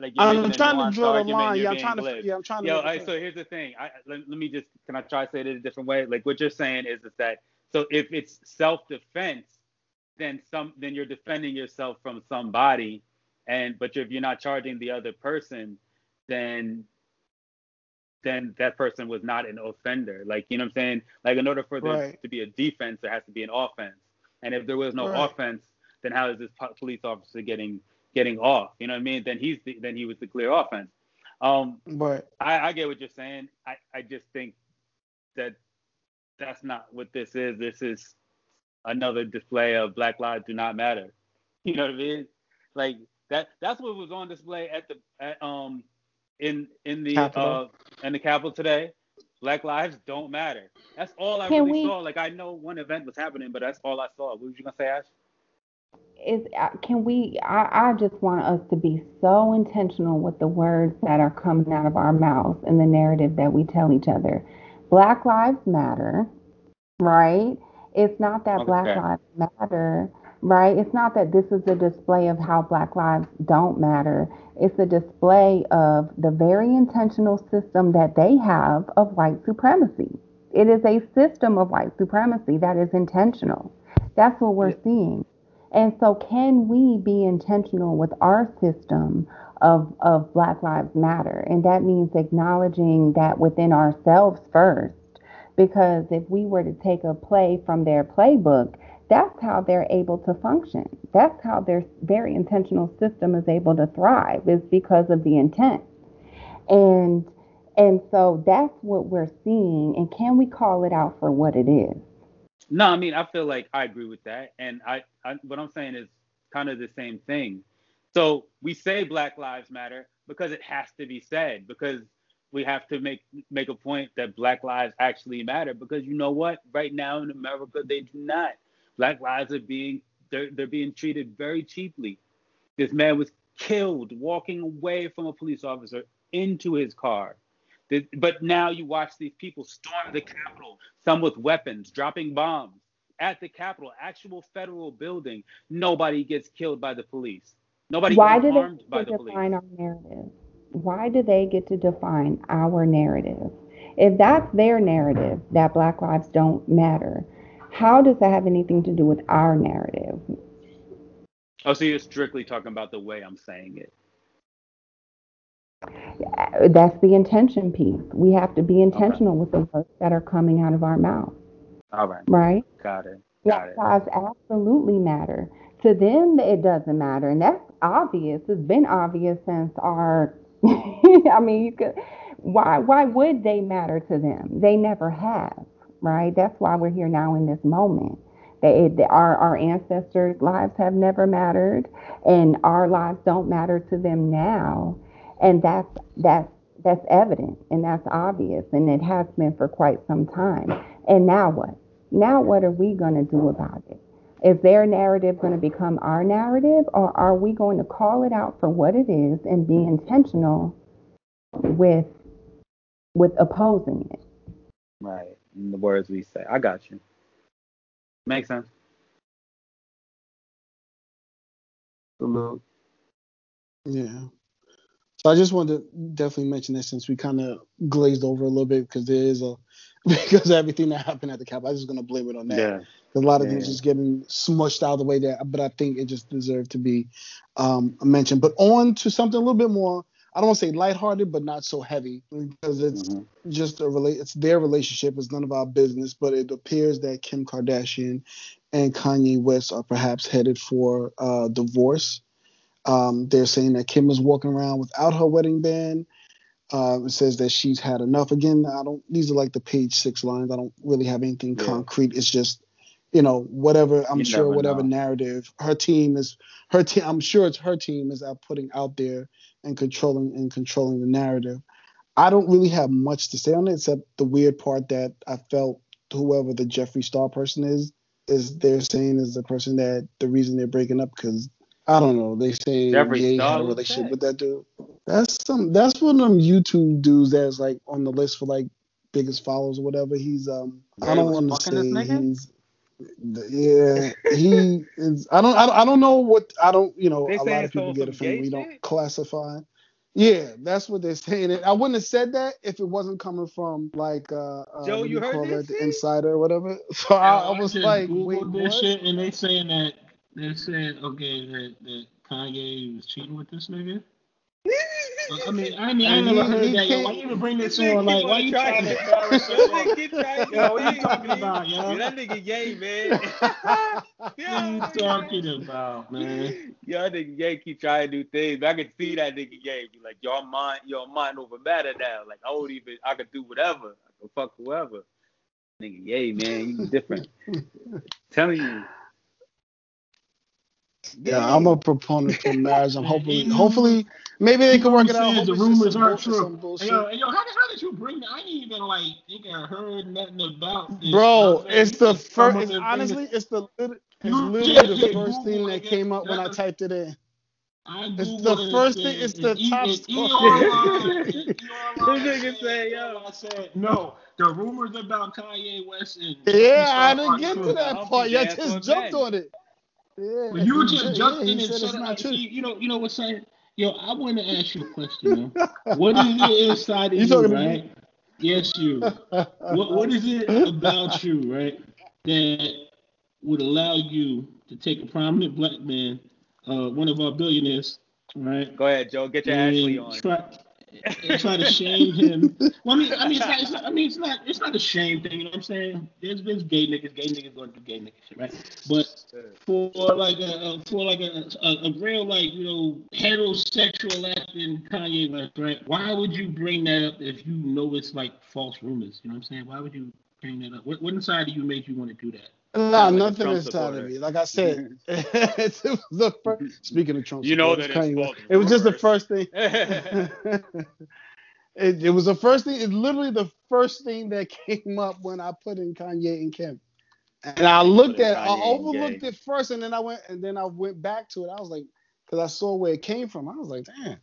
like you're I'm, trying to draw the line. Yeah, I'm trying to. glib. Yeah, I'm trying to. Yo, make all it right, clear. so here's the thing. I, let, let me just can I try to say it a different way? Like what you're saying is is that so if it's self-defense, then some then you're defending yourself from somebody, and but if you're not charging the other person, then then that person was not an offender. Like you know what I'm saying? Like in order for there Right. to be a defense, there has to be an offense. And if there was no Right. offense, then how is this po- police officer getting getting off? You know what I mean? Then he's the, then he was the clear offense. Um, But I, I get what you're saying. I, I just think that that's not what this is. This is another display of Black Lives Do Not Matter. You know what I mean? Like that. That's what was on display at the at, um in in the Capitol. uh in the Capitol today. Black lives don't matter. That's all I Can really we- saw. Like I know one event was happening, but that's all I saw. What was you gonna say, Ash? Is uh, can we I, I just want us to be so intentional with the words that are coming out of our mouths and the narrative that we tell each other. Black lives matter right? It's not that black lives matter right? It's not that this is a display of how black lives don't matter. It's a display of the very intentional system that they have of white supremacy. It is a system of white supremacy that is intentional. That's what we're Yeah. seeing and so, can we be intentional with our system of, of Black Lives Matter? And that means acknowledging that within ourselves first. Because if we were to take a play from their playbook, that's how they're able to function. That's how their very intentional system is able to thrive, is because of the intent. And and so that's what we're seeing. And can we call it out for what it is? No, I mean I feel like I agree with that, and I, I what I'm saying is kind of the same thing. So we say Black Lives Matter because it has to be said because we have to make make a point that Black lives actually matter because you know what? Right now in America they do not. Black lives are being they're they're being treated very cheaply. This man was killed walking away from a police officer into his car. But now you watch these people storm the Capitol, some with weapons, dropping bombs at the Capitol, actual federal building. Nobody gets killed by the police. Nobody Why gets do they harmed by to the police. define our narrative? Why do they get to define our narrative? If that's their narrative, that Black lives don't matter, how does that have anything to do with our narrative? Oh, so you're strictly talking about the way I'm saying it. That's the intention piece. We have to be intentional with the words that are coming out of our mouth, All right, right? got it, got it. lives absolutely matter. To them, it doesn't matter, and that's obvious. It's been obvious since our. I mean, you could. Why? Why would they matter to them? They never have, right? That's why we're here now in this moment. They, they, our our ancestors' lives have never mattered, and our lives don't matter to them now, and that's that's that's evident and that's obvious, and it has been for quite some time. And now what? Now, what are we going to do about it? Is their narrative going to become our narrative, or are we going to call it out for what it is and be intentional with with opposing it? Right, in the words we say. I got you. Makes sense. Salute. Yeah. So I just wanted to definitely mention that since we kind of glazed over a little bit because there is a because everything that happened at the Cap. I'm just gonna blame it on that. Yeah. A lot of Yeah. things just getting smushed out of the way there, but I think it just deserved to be um, mentioned. But on to something a little bit more. I don't want to say lighthearted, but not so heavy because it's Mhm. just a relate. It's their relationship. It's none of our business. But it appears that Kim Kardashian and Kanye West are perhaps headed for uh, divorce. Um, they're saying that Kim is walking around without her wedding band. Uh, it says that she's had enough. Again, I don't. These are like the page six lines. I don't really have anything Yeah. concrete. It's just, you know, whatever. I'm You sure whatever know. narrative her team is. Her team. I'm sure it's her team is out putting out there and controlling and controlling the narrative. I don't really have much to say on it except the weird part that I felt whoever the Jeffree Star person is is they're saying is the person that the reason they're breaking up because I don't know. They say Jeffree Ye had a relationship that? with that dude. That's some. That's one of them YouTube dudes that's like on the list for like biggest followers or whatever. He's um. I don't want to say he's. Yeah, he is. I don't. I don't, I don't know what. I don't. You know, They a lot of people get some offended. gay We don't classify. Yeah, that's what they're saying. I wouldn't have said that if it wasn't coming from like uh, uh Joe, what do you you heard call this it, the insider or whatever. So I, I was just like, Googled wait, this what? shit, and they saying that they said okay that, that Kanye was cheating with this nigga. I mean, I mean, I never heard he that. Yo, why you even bring this This on? Like, why you trying trying to to- Yo, yourself? nigga keep trying to Yo, what you talking about, yo? Yo, that nigga gay, man. What are you talking about, man? Yo, that nigga gay keep trying to do things. I can see that nigga gay be like, your mind, your mind over matter now. Like I would even, I could do whatever. I could fuck whoever. Nigga gay, man. You different. Telling you. Yeah, I'm a proponent for marriage. I'm hopefully, hopefully, maybe they can work it out. Says The rumors aren't true. Hey, yo, hey, yo, how the hell did you bring that? I ain't even like think I heard nothing about this. Bro, You know it's the I'm saying? You just come first. It's honestly, it's the it's literally just the hit first Google, thing that came up when I typed it in. It's the it, it first thing- it's the top it- story. E online, E This nigga said- say, yo. I said no. The rumors about Kanye West and Yeah, I didn't get to that part. Y'all just jumped on it. Yeah, Well, you were just ju- jumped yeah, in and said said it's it not like, true. see, you know, you know what's saying? Yo, I want to ask you a question, man. What is it inside of You you, talking me? right? Yes, you. What What is it about you, right, that would allow you to take a prominent black man, uh, one of our billionaires, right, Go ahead, Joe. Get your Ashley on. try and try to shame him. Well, I mean, I mean, it's not, it's not, I mean, it's not, it's not a shame thing. You know what I'm saying? There's, there's gay niggas, gay niggas gonna do gay niggas shit, right? But for like a, a for like a, a, a real like you know heterosexual acting Kanye West, right? Why would you bring that up if you know it's like false rumors? You know what I'm saying? Why would you bring that up? What, what inside of you made you want to do that? Nah, like a nothing Trump inside of me. Like I said, it was the first. Speaking of Trump, You know that it's West, It was just the first thing. it, it was the first thing. It's literally the first thing that came up when I put in Kanye and Kim. And I looked at, I Kanye and overlooked it first, and then I went, and then I went back to it. I was like, because I saw where it came from. I was like, damn.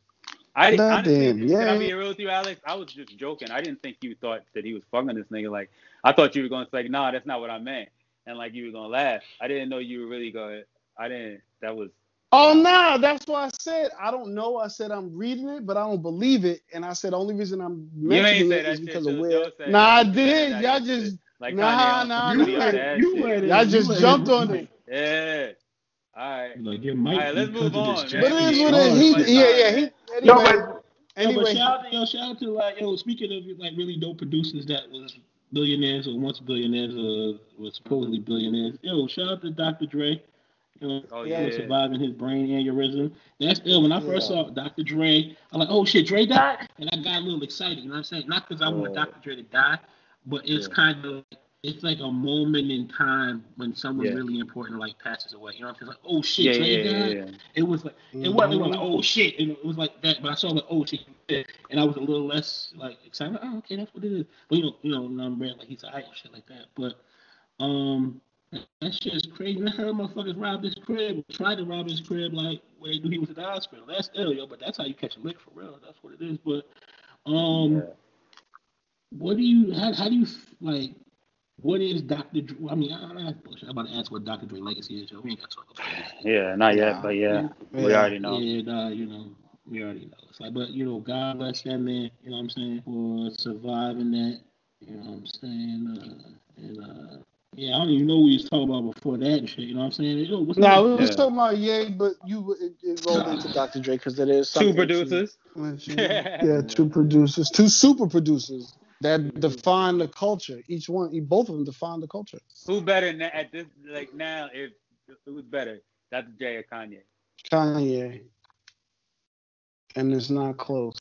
I Nah, honestly, damn, can I yeah. be real with you, Alex? I was just joking. I didn't think you thought that he was fucking this nigga. Like, I thought you were gonna say, "Nah, that's not what I meant," and like you were gonna laugh. I didn't know you were really gonna. I didn't. That was. Oh no, that's why I said I don't know. I said I'm reading it, but I don't believe it. And I said the only reason I'm You ain't mentioning say it that is shit. because Joe- of where. Joe Nah, I did. That Y'all shit. just Like nah, Kanye on nah, some nah. video You that you Y'all just let it- jumped on it. Yeah. All right. Like it might All right, let's move on. But it is what Star it is. shit. He, yeah, yeah. He, Yo, anyway, but, yo, but anyway. shout out to yo, shout out to like yo. Speaking of like really dope producers that was billionaires or once billionaires or was supposedly billionaires. Yo, shout out to Dr. Dre. You know, Oh Yeah. surviving his brain aneurysm. That's ill. When I first Yeah. saw Dr. Dre, I'm like, oh shit, Dre died, and I got a little excited. You know what I'm saying? Not because I want Oh. Dr. Dre to die, but it's Yeah. kind of it's like a moment in time when someone Yeah. really important like passes away. You know what I'm saying? Like, oh shit, Yeah, yeah, yeah. It was like it Mhm. wasn't like oh shit, and it was like that. But I saw like oh shit, and I was a little less like excited. Like, oh okay, that's what it is. But you know, you know, and I'm like he's alright and shit like that. But um, that shit is crazy. I heard motherfuckers rob his crib, tried to rob his crib like where he knew he was in the hospital. That's ill, yo. But that's how you catch a lick for real. That's what it is. But um, what do you how how do you like? What is Dr. Dre? I mean, I, I, I'm about to ask what Dr. Dre legacy is. Yo. We ain't got to talk about that. Yeah, not yet, Nah. but yeah, we already know. Yeah, nah, you know, we already know. It's like, but you know, God bless that man. You know what I'm saying for surviving that. You know what I'm saying? Uh, and uh, yeah, I don't even know what he was talking about before that and shit. You know what I'm saying? Yo, what's Nah, we was Yeah. talking about Ye, but you it, it rolled into Dr. Dre because it is Two something to producers. yeah, two producers, two super producers that mm-hmm. define the culture. Each one, both of them define the culture. Who better na- at this like now? If who's better, Dr. J or Kanye? Kanye, and it's not close.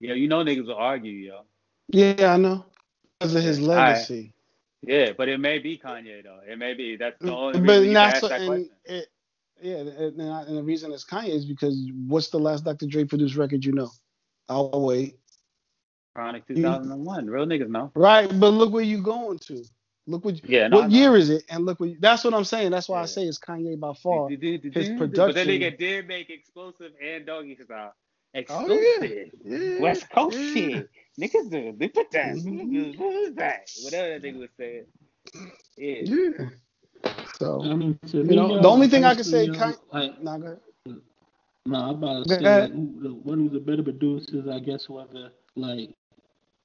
Yeah, you know niggas will argue, yo. Yeah, I know because of his I- legacy. Yeah, but it may be Kanye though. It may be that's the mm, only But reason you can that's ask that question. it, yeah, and, and and the reason it's Kanye is because what's the last Dr. Dre produced record you know? I'll wait. Chronic 2001. Real niggas know. Right, but look where you going to. Look what Yeah, no, what year is it? And look what you, that's what I'm saying. That's why I say it's Kanye by far. His his But that nigga did make explosive and doggy style. Oh, Exclusive. Yeah. West Coast Yeah. shit. Niggas do they put that. Mhm. What was that? Whatever that nigga was saying. Yeah. Yeah. So I mean, You me, know, the only thing I can honestly, say, yo, Kanye- like, nah, go no, I'm about to say, like, one of the better producers, I guess, whoever, like,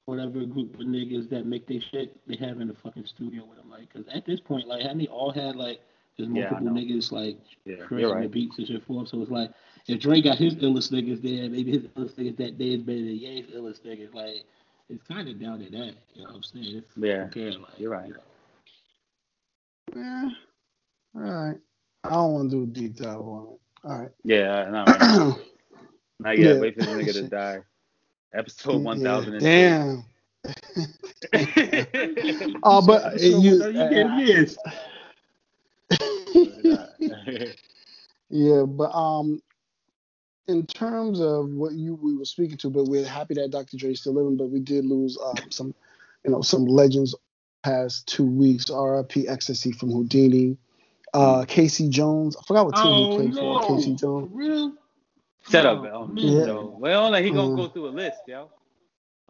whatever group of niggas that make their shit, they have in the fucking studio with them. Like, because at this point, like, hadn't they all had, like, there's multiple know. niggas, like, Yeah, you're creating the beats and shit for him. So it's like, if Dre got his illest niggas there, maybe his illest niggas that day is better than Ye's illest niggas. Like, it's kind of down to that. You know what I'm saying? It's, Yeah, okay, like, you're right. you know. Yeah. All right. I don't want to do a deep dive on it. All right. Yeah, not right. right. Not yet. Yeah. Wait for this nigga to die. Episode one Yeah. thousand. Damn. Oh, but So, you, what are getting this? yeah, but um, in terms of what you we were speaking to, but we're happy that Dr. Dre's still living, but we did lose um some, you know, some legends past two weeks. R.I.P. Ecstasy from Whodini. Uh, K.C. Jones. I forgot what team he Oh, played no. for. Casey For Jones. Real? Shut up, um. Yeah. yo. Well, like he gonna Mm. go through a list, yo.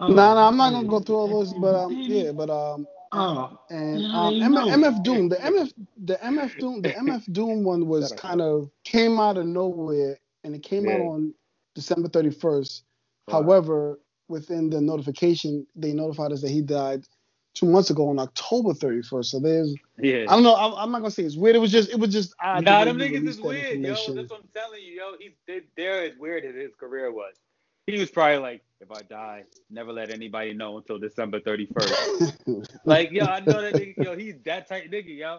No, no, I'm not gonna go through all those, but um, yeah, but um, Oh, and um, M- MF Doom, the MF, the MF Doom, the MF Doom one was kind of came out of nowhere, and it came out on December 31st. Wow. However, within the notification, they notified us that he died two months ago on October 31st. So there's, Yeah. I don't know, I'm, I'm not gonna say it's weird. It was just, it was just odd. Nah, them niggas is weird, yo. That's what I'm telling you, yo. He's they, they're as weird as his career was. He was probably like, if I die, never let anybody know until December 31st. like, yo, I know that nigga, yo, he's that type nigga, yo.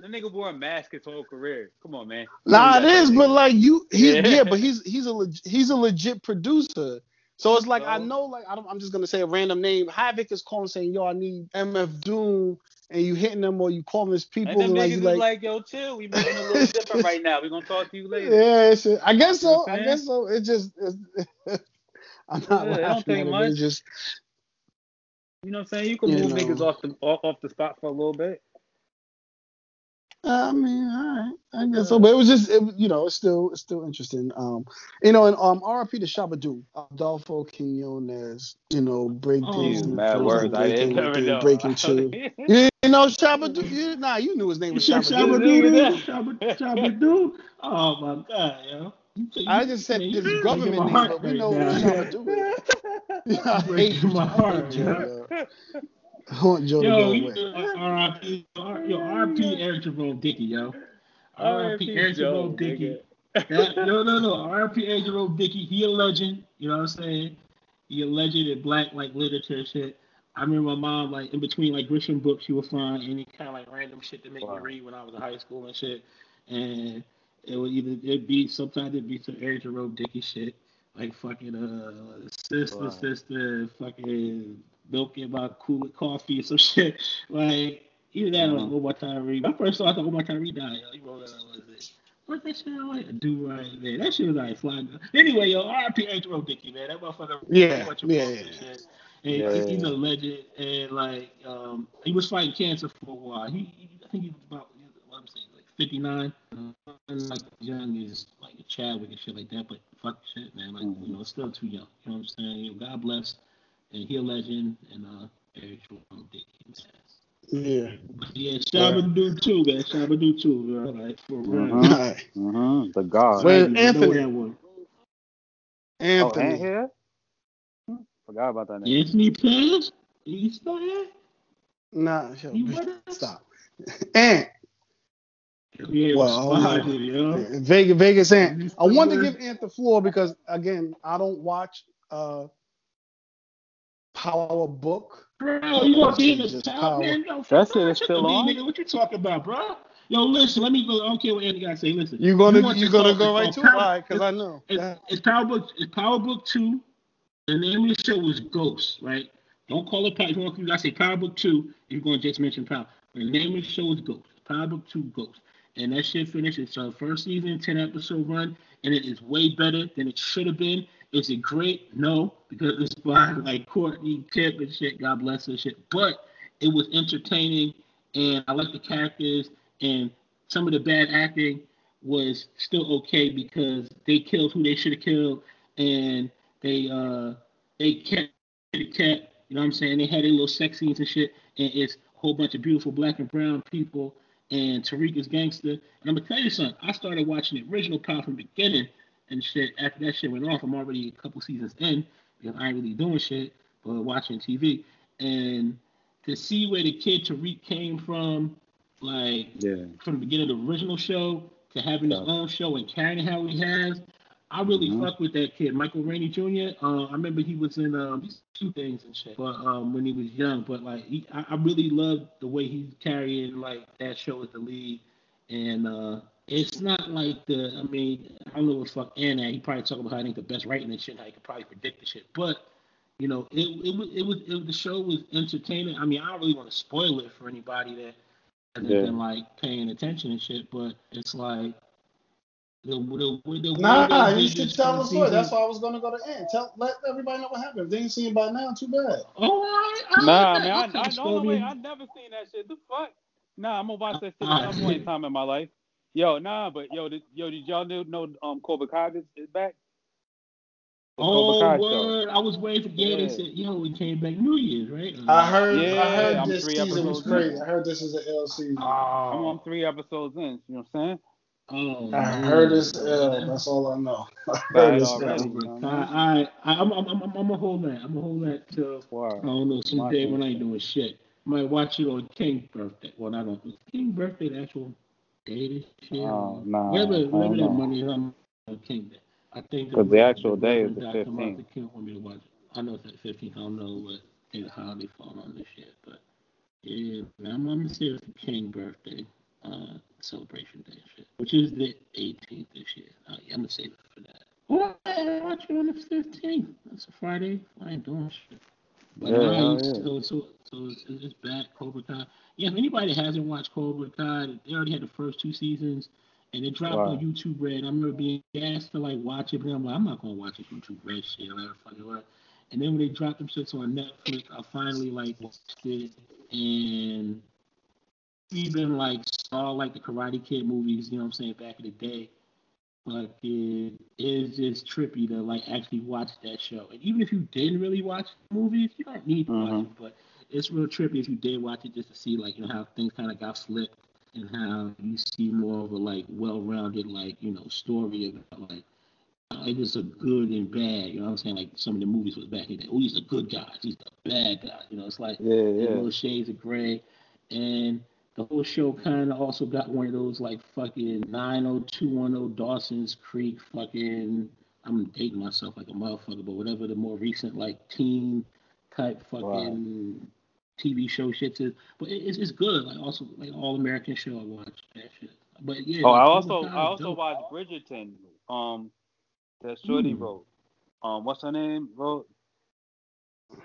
The nigga wore a mask his whole career. Come on, man. Nah, it is, but like you, he's Yeah. yeah, but he's he's a leg, he's a legit producer. So it's like I know, like I don't, I'm just gonna say a random name. Havoc is calling saying, "Yo, I need MF Doom," and you hitting them or you calling his people, and and like, like, like, yo, chill. We making a little different right now. We gonna talk to you later. yeah, I guess so. I guess so. It just, I'm not Yeah, it don't laughing at it. much. It's just, You know what I'm saying? You can You move know. niggas off the off, off the spot for a little bit. I mean, all right, I guess so. But it was just, it, you know, it's still, it's still interesting. Um, you know, and um, RP to Shabba Adolfo Quinones, you know, break Oh, days, These mad words I didn't breaking two. You know Shabba You, nah, you knew his name was said Shabba Doo. Doo. Shabba Doo? Shabba Shabba Doo? Oh my god, yo. I just said man, his you government name, my but we know right who now. Shabba Doo is. I hate my I hate heart, Joe, yo. yo. I want Joe to Yo, go you away. know, R.I.P. R- Yo, R.I.P. Eric Jerome Dickey, yo. R.I.P. Eric Jerome Dickey. That, no, no, no. R.I.P. Eric Jerome Dickey. He a legend. You know what I'm saying? He a legend in black like literature shit. I remember my mom like in between like Grisham books, she would find any kind of like random shit to make Wow. me read when I was in high school and shit. And it would either it'd be sometimes it'd be some Eric Jerome Dickey shit, like fucking uh sister Wow. sister fucking milk in my cooler coffee or some shit. Like either that or like Mhm. Omar Tyree. My first thought I thought Omar Tyree died. Yo. He wrote that was it. What that shit like? Do right man. That shit was like flying. Anyway, yo, R.I.P. Jerome Dickey, man. That motherfucker. Yeah, yeah, yeah. and shit. And Yeah, he- yeah, he's a legend, and like um, he was fighting cancer for a while. He, he I think he was about what I'm saying, like 59, and like young as like a Chadwick and shit like that. But fuck shit, man. Like Mhm. you know, still too young. You know what I'm saying? You know, God bless, and he a legend, and uh, Eric Jerome Dickey. man. Yeah. But yeah, Shabba do too, man. Shabba do too, bro. Like for real. All right. Mm-hmm. The God. Where- I didn't even know Anthony? that one. Oh, Anthony. and here? Forgot about that name. Anthony Pettis? You still here? Nah, yo, You stop. And Yeah, Well, well, hold on. yo. Vegas, Vegas, and You I wanted to give Ant the floor because again, I don't watch uh Power Book. Bro, you want to be in the Just South, power. man? Yo, That fuck shit is still on? Nigga, what you talking about, bro? Yo, listen, let me go. I don't care what Andy got to say. Listen. You gonna want you gonna go right to it? Power- Why? Because I know. It's, it's Power Book. It's Power Book Two. The name of the show was Ghost, right? Don't call it Power. You want- gotta say Power Book Two. You're going to just mention Power, the name of the show is Ghost. Power Book Two, Ghost, and that shit finished. It's our first season, ten episode run, and it is way better than it should have been. Is it great? No, because it's by like Courtney Tip and shit. God bless her shit. But it was entertaining, and I like the characters, and some of the bad acting was still okay because they killed who they should have killed, and they uh they kept kept. You know what I'm saying? They had their little sex scenes and shit, and it's a whole bunch of beautiful black and brown people, and Tariq is gangster. And I'm gonna tell you something. I started watching the original Power from the beginning and shit. After that shit went off, I'm already a couple seasons in because I ain't really doing shit but watching TV. And to see where the kid Tariq came from, like Yeah. from the beginning of the original show to having his Yeah. own show and carrying how he has. I really Mhm. fuck with that kid, Michael Rainey Jr. Uh, I remember he was in um, these two things and shit, but um, when he was young. But like, he, I, I really love the way he's carrying like that show as the lead, and uh, it's not like the. I mean, I don't know what the fuck and that he probably talking about how I think the best writing and shit, how he could probably predict the shit, but. You know, it it was it was it, the show was entertaining. I mean, I don't really want to spoil it for anybody that hasn't Yeah. been like paying attention and shit, but it's like the the, the, the Nah, way you should tell the first story. That's why I was gonna go to Ant. Tell let everybody know what happened. If they ain't seen it by now, too bad. Oh, I, I Nah, man, that. I, I'll tell I the no, no, story. wait, I never seen that shit. The fuck? Nah, I'm gonna watch that shit at some point in time in my life. Yo, nah, but yo, did, yo, did y'all know, know um Cobra Kai is, is back? The Oh, Cobra Kai show. word! I was waiting for yeah. They Yeah. said yo, we came back New Year's, right? I heard. Yeah, I heard I'm this three season was episodes in. crazy. I heard this is an L season. I'm, Oh, I'm three episodes in. You know what I'm saying? oh, I man. heard it's L. That's all I know. I Bad heard it's already. L. You know what I, I mean? I, I, I'm, I'm, I'm, I'm gonna hold that. I'm gonna hold that till I Wow. don't know someday when I ain't doing shit. I might watch it on King's birthday. Well, not on King's birthday, the actual day this year. Oh, nah, whatever don't that money is, on King Day. I think 'Cause the actual day is the Dr. Martin 15th. King want me to watch. I know it's the 15th. I don't know what they how they fall on this shit, but yeah, I'm, I'm gonna say it's the King birthday uh, celebration day, and shit, which is the 18th this year. Uh, yeah, I'm gonna save it for that. Well, I watch it on the 15th. That's a Friday. I ain't doing shit. But Yeah, yeah. so, so, so it's, it's back, Cobra Kai. Yeah, if anybody hasn't watched Cobra Kai, they already had the first two seasons, and it dropped on YouTube Red. I remember being asked to like watch it, but I'm like, I'm not gonna watch this YouTube Red shit, whatever the fuck it was. And then when they dropped them shits on Netflix, I finally like watched it, and even like saw like the Karate Kid movies, you know what I'm saying, back in the day. But it is just trippy to like actually watch that show. And even if you didn't really watch the movies, you don't need to watch Mhm. it. But it's real trippy if you did watch it just to see like you know how things kind of got flipped and how you see more of a like well-rounded like you know story about like uh, it is a good and bad. You know what I'm saying? Like some of the movies was back in the day. Oh, he's the good guy, He's the bad guy. You know, it's like Yeah, yeah. little shades of gray. And the whole show kind of also got one of those like fucking 90210 Dawson's Creek fucking. I'm dating myself like a motherfucker, but whatever the more recent like teen type fucking TV show shit is. But it, it's, it's good. Like also like all American show. I watch that shit. But yeah. Oh, like, I also I also dope. watched Bridgerton. Um, that Shorty Hmm. wrote. Um, what's her name? Wrote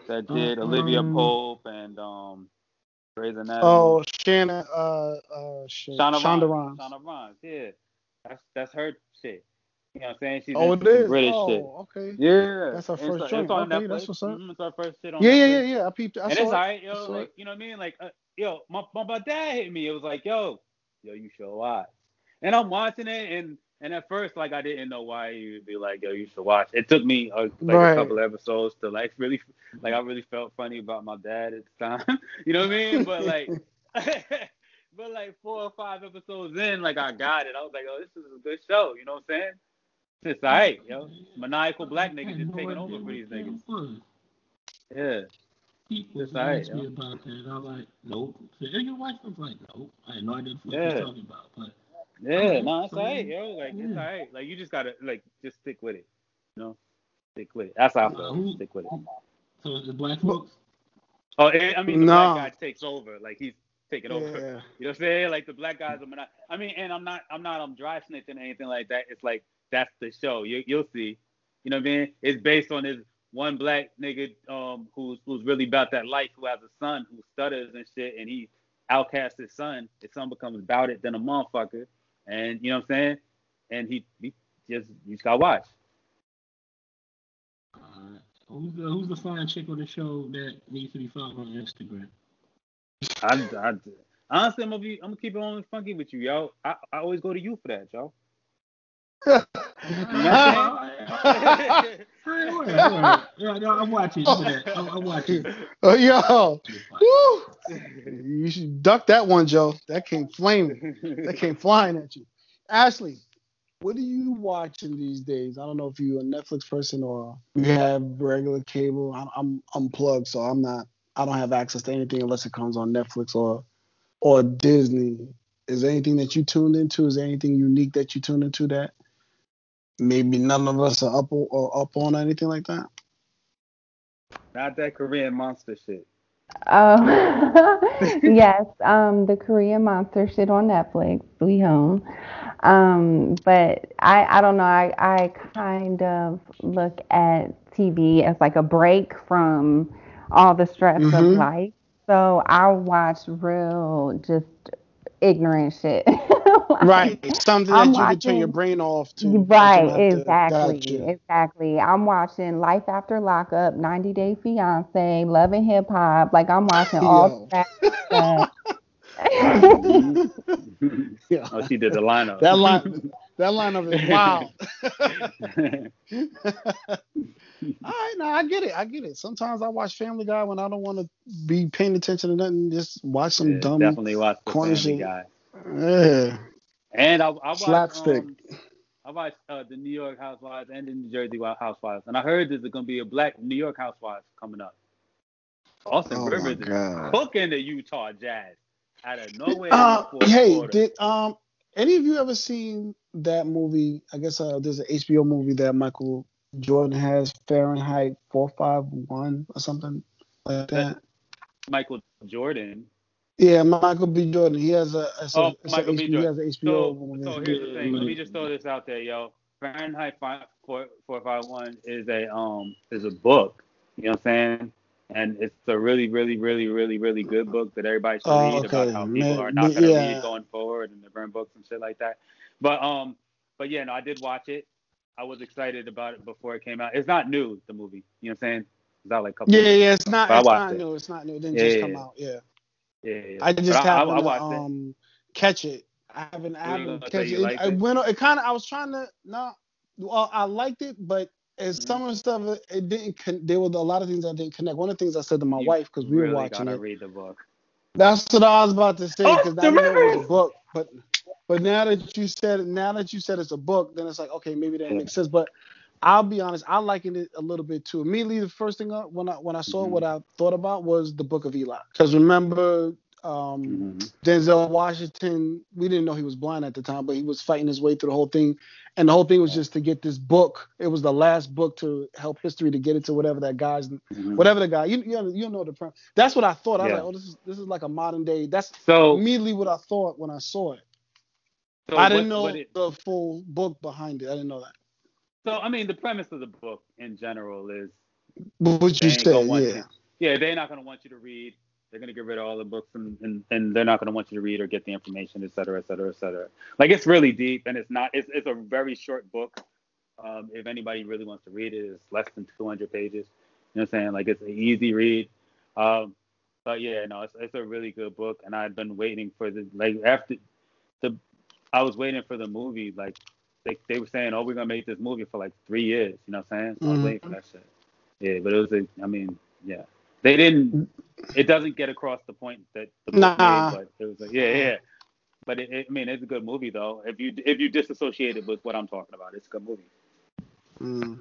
that Uh, did Olivia um, Pope and um, Grey's Anatomy. Oh, Shannon. Uh, uh, shit. Shonda, Shonda Rhimes. Shonda Rhimes. Yeah, that's that's her shit. You know what I'm saying? She's Oh, it is. British oh, shit. okay. Yeah, That's her It's- first it's, joint. on Okay, Netflix. that's what's up. Mhm, it's her first shit on Yeah, yeah, Netflix. yeah, yeah. I peeped. I and saw it's it. alright, yo. Like it. you know what I mean? Like, uh, yo, my, my my dad hit me. It was like, yo, yo, you should watch. And I'm watching it, and and at first, like, I didn't know why you'd be like, yo, you should watch. It took me uh, like Right. a couple episodes to like really, like, I really felt funny about my dad at the time. you know what I mean? But like. But like four or five episodes in, like I got it. I was like, oh, this is a good show. You know what I'm saying? It's alright, yo. Maniacal black niggas just taking over for these niggas. Yeah. People It's alright, me yo. about that. I'm like, nope. So, and your wife was like, nope. I had no idea what Yeah. you're talking about. But Yeah, Alright, no, it's alright, yo. Like it's alright. Like you just gotta like just stick with it. You know? Stick with it. That's how I Uh, feel. who- Stick with it. so it's the black folks. Oh, and- I mean the Nah. black guy takes over. Like he's taking over. You know what I'm saying? Like the black guys are mono- I mean, and I'm not I'm not I'm dry snitching or anything like that. It's like that's the show. You you'll see. You know what I mean? It's based on this one black nigga um who's who's really about that life, who has a son who stutters and shit, and he outcasts his son. His son becomes about it than a motherfucker. And you know what I'm saying? And he, he just you just gotta watch. Uh, who's the who's the fine chick on the show that needs to be followed on Instagram? I, I honestly I'm gonna be I'm gonna keep it on funky with you, yo. I, I always go to you for that, yo. You know Yeah, no, I'm watching for that. I'm, I'm watching. Oh, yo. Woo. You should duck that one, Joe. That came flaming. That came flying at you. Ashley, what are you watching these days? I don't know if you're a Netflix person or you have regular cable. I'm, I'm unplugged, so I'm not. I don't have access to anything unless it comes on Netflix or or Disney. Is there anything that you tuned into? Is there anything unique that you tuned into that maybe none of us are up or up on anything like that? Not that Korean monster shit. Oh, yes, um, the Korean monster shit on Netflix, Sweet Home. Um, but I, I don't know. I, I kind of look at TV as like a break from all the stress of Mhm. life. So I watch real just ignorant shit. Like, Right, something that I'm you can turn your brain off to. you Right, don't to- exactly, Gotcha. exactly. I'm watching Life After Lockup, 90 Day Fiance, Love and Hip Hop. Like I'm watching all that stuff. Yeah. oh, she did the lineup. That line, that lineup is wild. All right, now I get it. I get it. Sometimes I watch Family Guy when I don't want to be paying attention to nothing. Just watch some Yeah, dumb. definitely watch corny Family. Guy. Yeah. And I, I watched, Slapstick. Um, I watched uh, the New York Housewives and the New Jersey Housewives, and I heard there's gonna be a black New York Housewives coming up. Austin Oh Rivers is cooking the Utah Jazz out of nowhere. Uh, in the fourth hey, did um any of you ever seen that movie? I guess uh, there's an HBO movie that Michael Jordan has, Fahrenheit 451 or something like that. Michael Jordan. Yeah, Michael B. Jordan. He has a, a, Oh, a Michael B. HBO, he has an HBO So, movie. so here's the thing. Let me just throw this out there, yo. Fahrenheit five four four five one is a um is a book. You know what I'm saying? And it's a really, really, really, really, really good book that everybody should Oh, read about how people Man, are not gonna yeah. read going forward and they burn books and shit like that. But um, but yeah, no, I did watch it. I was excited about it before it came out. It's not new, the movie. You know what I'm saying? It's not like a couple. Yeah, yeah, it's not. But I It's not it. new. It's not new. It didn't Yeah, just yeah, come yeah. out. Yeah, Yeah, yeah. I But just I, happened I to watched it. um catch it. I haven't. I haven't catch it. It, it? went. It kind of. I was trying to. No. Well, I liked it, but as Mhm. some of the stuff, it, didn't. Con- there were a lot of things I didn't connect. One of the things I said to my You wife because we really were watching gotta it. read the book. That's what I was about to say Oh, because I know it was a book. But but now that you said now that you said it's a book, then it's like okay, maybe that Yeah. makes sense. But I'll be honest, I likened it a little bit too. Immediately, the first thing I, when I when I saw Mhm. what I thought about was the Book of Eli. Because remember, um, Mhm. Denzel Washington, we didn't know he was blind at the time, but he was fighting his way through the whole thing. And the whole thing was just to get this book. It was the last book to help history to get it to whatever that guy's, Mhm. whatever the guy. You you know, you know the. That's what I thought. I was like, oh, this is this is like a modern day. That's So, immediately what I thought when I saw it. So I didn't what- know what it- the full book behind it. I didn't know that. So I mean, the premise of the book in general is, what you ain't gonna said, want yeah. you. yeah, they're not going to want you to read. They're going to get rid of all the books, and, and, and they're not going to want you to read or get the information, et cetera, et cetera, et cetera. Like it's really deep, and it's not. It's, it's a very short book. Um, if anybody really wants to read it, it's less than 200 pages. You know what I'm saying? Like it's an easy read. Um, but yeah, no, it's, it's a really good book, and I've been waiting for the like after the. I was waiting for the movie. Like they, they were saying, oh, we're gonna make this movie for like three years. You know what I'm saying? So I was Mhm. waiting for that shit. Yeah, but it was a. I mean, yeah, they didn't. It doesn't get across the point that the book Nah. made, but it was like, yeah, yeah. But it, it, I mean, it's a good movie though. If you if you disassociate it with what I'm talking about, it's a good movie. Mm.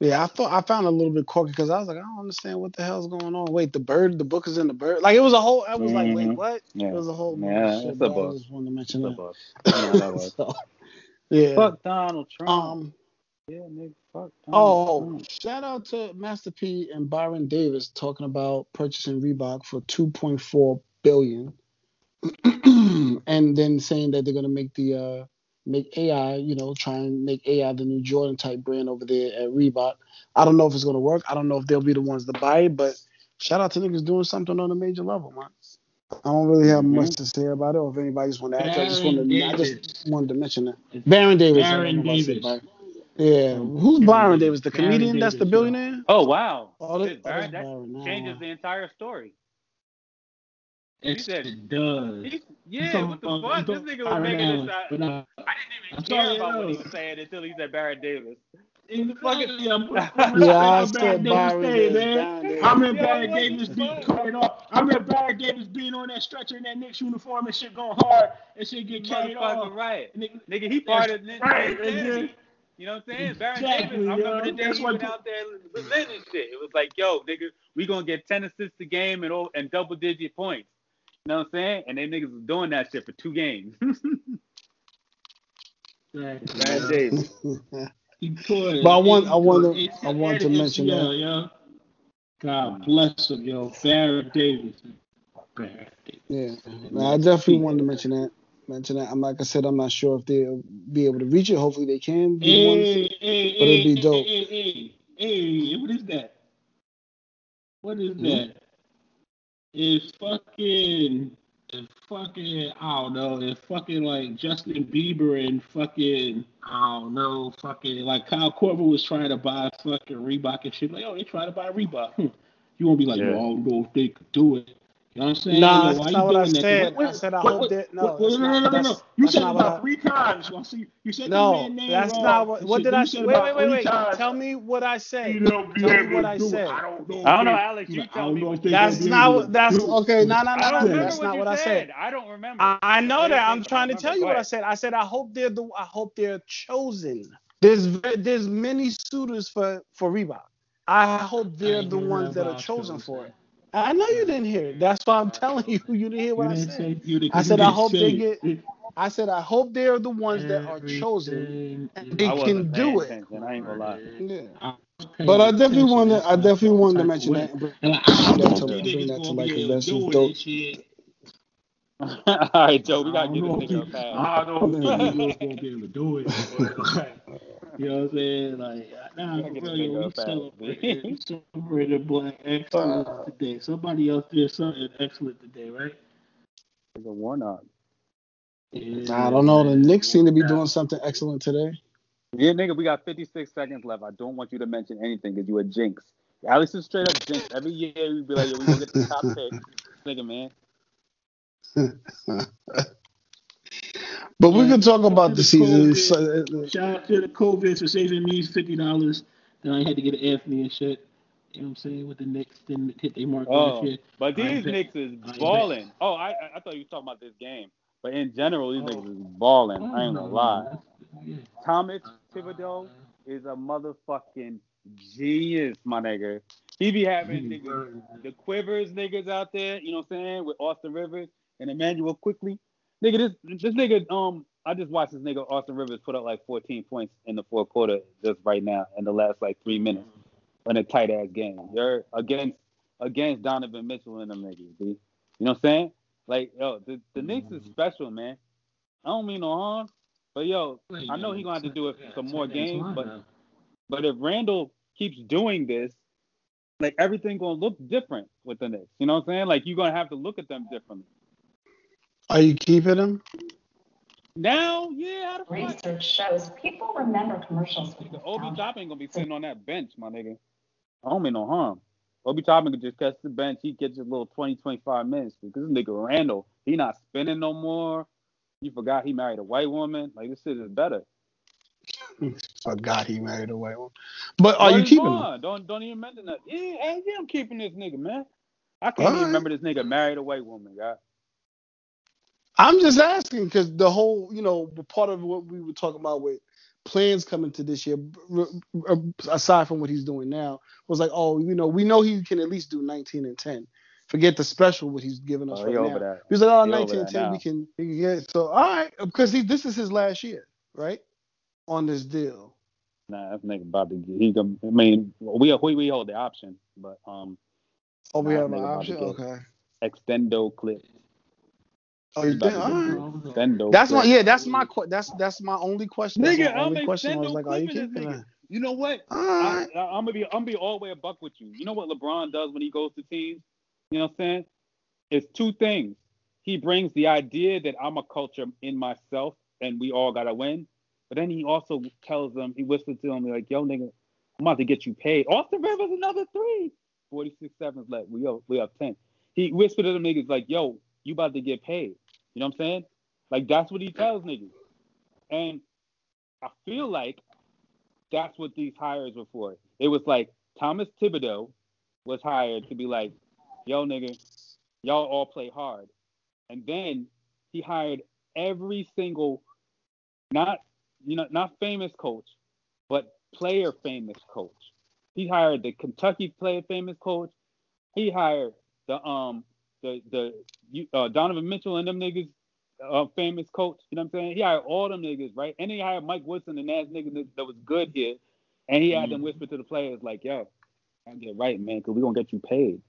Yeah, I thought I found it a little bit quirky because I was like, I don't understand what the hell's going on. Wait, the bird, the book is in the bird. Like it was a whole. I was like, wait, Mhm. what? Yeah. It was a whole. Yeah, shit, it's a but I just wanted to mention The that. book. So, yeah. Fuck Donald Trump. Um. yeah, nigga. Fuck Donald Oh, Trump. shout out to Master P and Byron Davis talking about purchasing Reebok for 2.4 billion, and then saying that they're gonna make the uh make AI, you know, try and make AI the new Jordan type brand over there at Reebok. I don't know if it's gonna work. I don't know if they'll be the ones to buy it, but shout out to niggas doing something on a major level, man. I don't really have Mhm. much to say about it, or if anybody just want to add. I just wanted, to, I just wanted to mention that. Baron Davis. I Baron know said Davis. Yeah, who's Baron Byron Davis. Davis? The Baron comedian? That's the Davis, yeah. billionaire. Oh wow. Oh, that, Shit, oh, Barrett, that Byron. Changes nah. the entire story. It said- it does. He- yeah, talking what the about- fuck? I'm This nigga was making Allen, this. But, uh, I didn't even I'm care sorry, about what he was saying until he said Barrett Davis. Exactly. I'm putting Yeah, I respect on said Baron Davis Day, Davis. man. I remember Yo, Barry Davis being fuck? carried off. I remember Barry Davis being on that stretcher in that Knicks uniform and shit going hard and shit get carried off. Motherfucker, right. Nigga, Nigga, he part of That's right, Nick nigga. You know what I'm saying? Baron Exactly, Davis, I remember yo. the day That's he what went the- out there presenting shit. It was like, yo, nigga, we gonna get 10 assists a game and oh, and double digit points. You know what I'm saying? And they niggas was doing that shit for two games. Exactly, Baron yo. Davis. He tore it. But I want- I want to- I want to mention ACL, that. yo. God bless him, yo. Barry Davis. Barry Davis. Yeah, no, I definitely wanted to mention that. Mention that. I'm like I said, I'm not sure if they'll be able to reach it. Hopefully, they can be the ones. Hey, hey, but it'd be dope. Hey, hey, hey, hey, what is that? What is Hmm? that? It's fucking, it's fucking, I don't know, it's fucking like Justin Bieber and fucking, I don't know, fucking, like Kyle Korver was trying to buy fucking Reebok and shit. Like, oh, they trying to buy Reebok. Hmm. You won't be like, Yeah. yo, I don't know if they could do it. You know what I'm saying? Nah, that's not what I doing that? said. I said I hope that- no, no, no, no, no, no. You said it not what about three times. You see, you said the No, man name that's not what. What did I say? Wait, wait, wait, wait. Tell me what I said. you don't Tell me what I do it. said. I don't know. I don't know, Alex, you tell me know what if they you gonna That's not what. That's okay. No, no, I no, no. That's not what I said. said. I don't remember. I, I know that. I'm trying to tell you what I said. I said I hope they're the. I hope they're chosen. There's there's many suitors for for Reebok. I hope they're the ones that are chosen chosen. for it. I know you didn't hear it. That's why I'm telling you. You didn't hear what You I didn't said. say. You I said I hope they it. get. I said I hope they're the ones that are chosen. And they can do it. attention. I ain't gonna lie. Yeah. I But I definitely attention. wanted. I definitely wanted to mention that. and bring like, I bring that to bring that to gonna light because that's just dope. All right, Joe, we gotta get know this nigga you, a pass. I don't know if you niggas gonna be able to do it. But like, you know what I'm saying? Like, nah, Gotta for real, yo, we a celebrated, we B. celebrated black excellence today. Somebody else did something excellent today, right? It's a Warnock. Yeah, I don't know. The. Knicks seem to be doing something excellent today. Yeah, nigga, we got 56 seconds left. I don't want you to mention anything because you a jinx. Alex is straight up jinx. Every year we be like, yo, we gonna get the top pick. Nigga, man. But we can talk about the The season. COVID. So, uh, Shout out to the COVID for saving me fifty dollars. Then I had to get an Anthony and shit. You know what I'm saying? With the Knicks, didn't hit their mark Oh, last year. but I these bet- Knicks is I balling. Oh, I I- I thought you were talking about this game. But in general, these Oh. niggas is balling. I ain't gonna lie. Yeah. Thomas Thibodeau is a motherfucking genius, my nigga. He be having niggas, the quivers niggas out there, you know what I'm saying, with Austin Rivers and Immanuel Quickley. Nigga, this this nigga, um, I just watched this nigga Austin Rivers put up like 14 points in the fourth quarter just right now in the last like three minutes in a tight ass game. You're against against Donovan Mitchell and them niggas, B. You know what I'm saying? Like, yo, the, the Knicks is special, man. I don't mean no harm. But yo, I know he gonna have to do it for some more games, but but if Randle keeps doing this, like everything gonna look different with the Knicks. You know what I'm saying? Like you're gonna have to look at them differently. Are you keeping him? Now, yeah, how the fuck? Research shows people remember commercials with Nigga, Obi nostalgia. Toppin gonna be sitting on that bench, my nigga. I don't mean no harm. Obi Toppin could just catch the bench. He gets his little 20, 25 minutes because this nigga Randle, he not spinning no more. You forgot he married a white woman. Like this shit is better. Forgot he married a white woman. But are Word you keeping him? Don't don't even mention that. Yeah, hell yeah, I'm keeping this nigga, man. I can't All even right. remember this nigga married a white woman, God. I'm just asking because the whole, you know, part of what we were talking about with plans coming to this year, aside from what he's doing now, was like, oh, you know, we know he can at least do 19 and 10. Forget the special what he's giving us Oh, right he now. over that. He was like, oh, He 19 and that 10, we can, we can get. So, all right, because he, this is his last year, right? On this deal. Nah, that nigga about to get. He. I mean, we we we hold the option, but um, Oh, we Nah, have an nigga about to option? Okay. extendo clip. Oh, you He's about think? to All right. Extendo. That's my yeah. That's my that's that's my only question. That's Nigga, my I'm only question. I was like, are you clipping this nigga. You know what? All I, right. I, I'm gonna be I'm gonna be all the way a buck with you. You know what LeBron does when he goes to teams? You know what I'm saying? It's two things. He brings the idea that I'm a culture in myself and we all gotta win. But then he also tells them, he whispers to them like, yo nigga, I'm about to get you paid. Austin Rivers another three. 46 seconds left. We up we up 10. He whispered to them niggas like, yo, you about to get paid. You know what I'm saying? Like that's what he tells niggas. And I feel like that's what these hires were for. It was like Thomas Thibodeau was hired to be like, yo, nigga, y'all all play hard. And then he hired every single, not you know, not famous coach, but player famous coach. He hired the Kentucky player famous coach. He hired the um the the you- uh, Donovan Mitchell and them niggas uh, famous coach. You know what I'm saying? He hired all them niggas, right? And he hired Mike Woodson, and that nigga that, that was good here. And he had them whisper to the players like, "Yo, get right, man, because we gonna get you paid."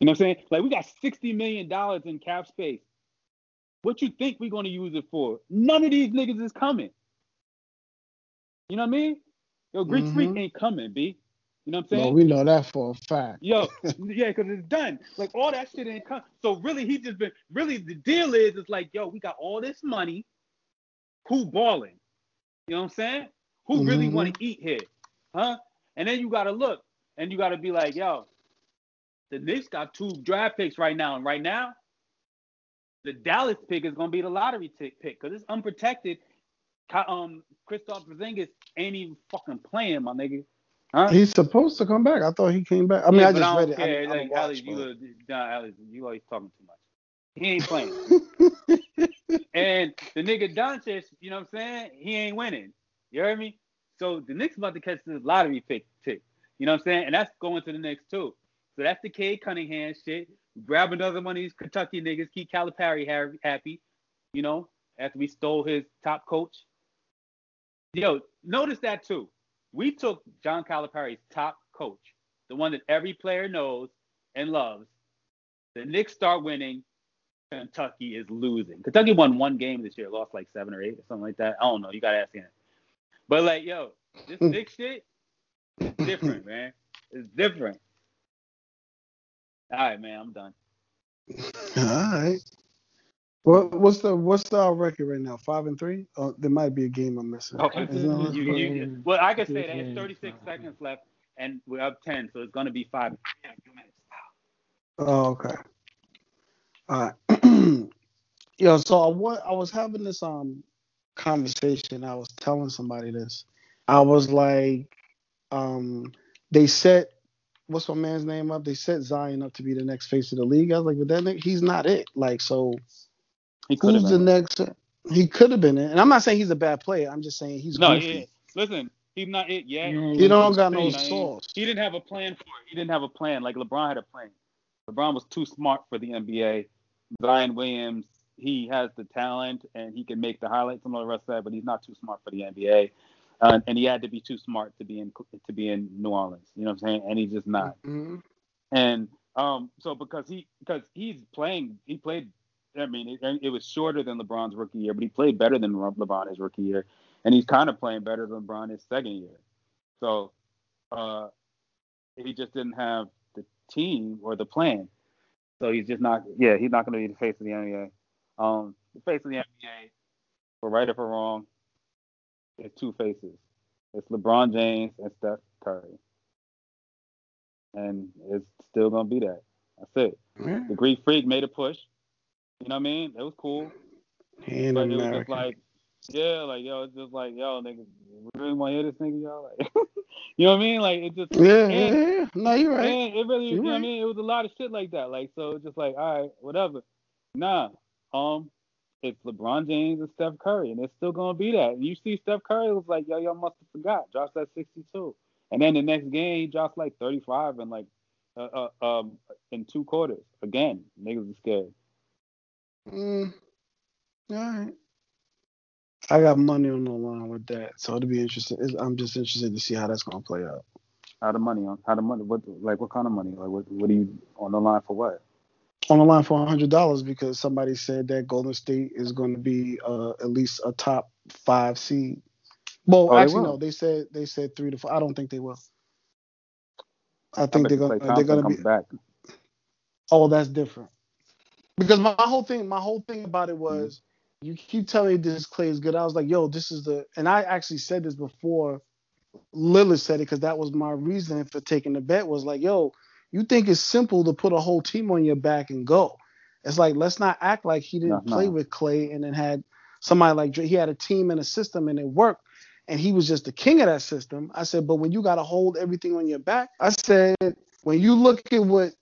You know what I'm saying? Like we got sixty million dollars in cap space. What you think we gonna use it for? None of these niggas is coming. You know what I mean? Yo, Greek Freak Mhm. ain't coming, b. You know what I'm No, saying? we know that for a fact. Yo, yeah, because it's done. Like all that shit ain't come. So really, he just been really the deal is it's like, yo, we got all this money. Who balling? You know what I'm saying? Who really Mhm. want to eat here? Huh? And then you gotta look and you gotta be like, yo, the Knicks got two draft picks right now, and right now, the Dallas pick is gonna be the lottery tick pick because it's unprotected. Um, Kristaps Porzingis ain't even fucking playing, my nigga. Huh? He's supposed to come back. I thought he came back. I mean, Yeah, I just don't read it. I care. didn't- I like, Alex, you, nah, Alex, you always talking too much. He ain't playing. and the nigga Doncic, you know what I'm saying? He ain't winning. You heard me? So the Knicks about to catch this lottery pick tick. You know what I'm saying? And that's going to the Knicks too. So that's the Cade Cunningham shit. Grab another one of these Kentucky niggas, keep Calipari ha- happy. You know, after we stole his top coach. Yo, notice that too. We took John Calipari's top coach, the one that every player knows and loves. The Knicks start winning. Kentucky is losing. Kentucky won one game this year, lost like seven or eight or something like that. I don't know. You gotta ask him. But like, yo, this hmm. Knicks shit is different, man. It's different. All right, man, I'm done. All right. What what's the what's the record right now? Five and three? Oh, there might be a game I'm missing. Oh, Isn't that what- you, you, well, I can say that it's 36 seconds left, and we're up 10, so it's gonna be five. Yeah, two minutes. Oh, okay. All right. Yo, so I wa- I was having this um conversation. I was telling somebody this. I was like, um, they set what's my man's name up? They set Zion up to be the next face of the league. I was like, but that nigga, he's not it. Like, so He could who's the next? He could have been it. And I'm not saying he's a bad player. I'm just saying he's No, goofy. he, listen, he's not it yet. He don't got no You he- sauce. He didn't have a plan for it. He didn't have a plan. Like LeBron had a plan. LeBron was too smart for the NBA. Zion Williams, he has the talent and he can make the highlights and all the rest of that, but he's not too smart for the NBA. Uh, and he had to be too smart to be in to be in New Orleans. You know what I'm saying? And he's just not. Mhm. And um, so because he because he's playing, he played. I mean, it, it was shorter than LeBron's rookie year, but he played better than Le- LeBron his rookie year, and he's kind of playing better than LeBron his second year. So uh, he just didn't have the team or the plan. So he's just not. Yeah, he's not going to be the face of the NBA. Um, the face of the NBA, for right or for wrong, is two faces. It's LeBron James and Steph Curry and it's still gonna be that. That's it. Yeah. The Greek Freak made a push. You know what I mean? It was cool, but it was just like, yeah, like yo, it's just like yo, nigga, we really want to hear this nigga, y'all. Like, you know what I mean? Like it just, yeah, and, yeah, yeah. No, you're right. and it really, you You're know what I mean? It was a lot of shit like that. Like so, it's just like, all right, whatever. Nah, um, it's LeBron James and Steph Curry, and it's still gonna be that. And you see Steph Curry was like, yo, y'all must have forgot, dropped that 62, and then the next game he drops like 35 and like uh, uh, um in two quarters. Again, niggas are scared. Mm, all right. I got money on the line with that, so it'll be interesting. It's- I'm just interested to see how that's gonna play out. How the money on? How the money? What like what kind of money? Like what? What are you on the line for? What? On the line for hundred dollars because somebody said that Golden State is going to be uh, at least a top five seed. Well, Oh, they actually, will. no. They said they said three to four. I don't think they will. I think they're gonna they're gonna be. back. Oh, that's different. Because my, whole thing, my whole thing about it Mm-hmm. was, you keep telling me this Clay is good. I was like, yo, this is the, and I actually said this before Lillard said it because that was my reasoning for taking the bet. Was like, yo, you think it's simple to put a whole team on your back and go? It's like let's not act like he didn't No, play no. with Clay and then had somebody like He had a team and a system and it worked, and he was just the king of that system. I said, but when you got to hold everything on your back, I said, when you look at what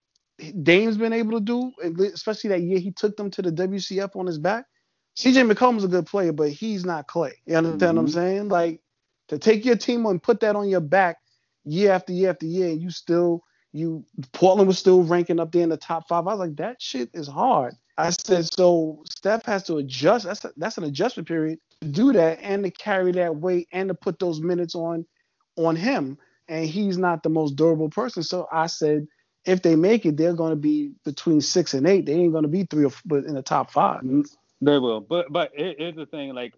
Dame's been able to do, especially that year he took them to the WCF on his back. CJ McCollum's a good player, but he's not Clay. You understand what I'm Mhm. saying? Like to take your team and put that on your back year after year after year, and you still you Portland was still ranking up there in the top five. I was like, that shit is hard. I said, so Steph has to adjust. That's a, that's an adjustment period to do that and to carry that weight and to put those minutes on on him. And he's not the most durable person. So I said, if they make it, they're going to be between six and eight. They ain't going to be three or but in the top five. They will, but but here- here's the thing: like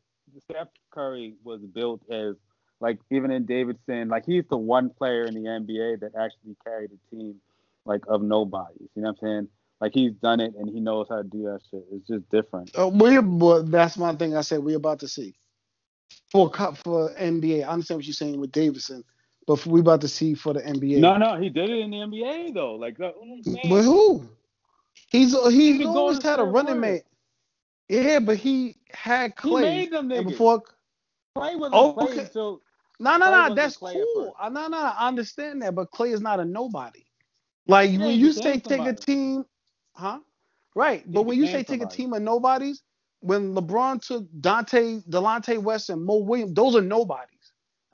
Steph Curry was built as like even in Davidson, like he's the one player in the NBA that actually carried a team like of nobodies. You know what I'm saying? Like he's done it and he knows how to do that shit. It's just different. Uh, we, but that's one thing I said we're about to see for for NBA. I understand what you're saying with Davidson, but for, we about to see for the NBA. No, no, he did it in the NBA though. Like what But who? He's he's always had a running mate. Yeah, but he had He Clay. made them and before Clay wasn't Oh, playing okay. until No, no, no. That's cool. Uh, No, no, I understand that, but Clay is not a nobody. Like Yeah, when you say take a team, huh? Right. But when you say take a team of nobodies, when LeBron took Dante, Delonte West, and Mo Williams, those are nobodies.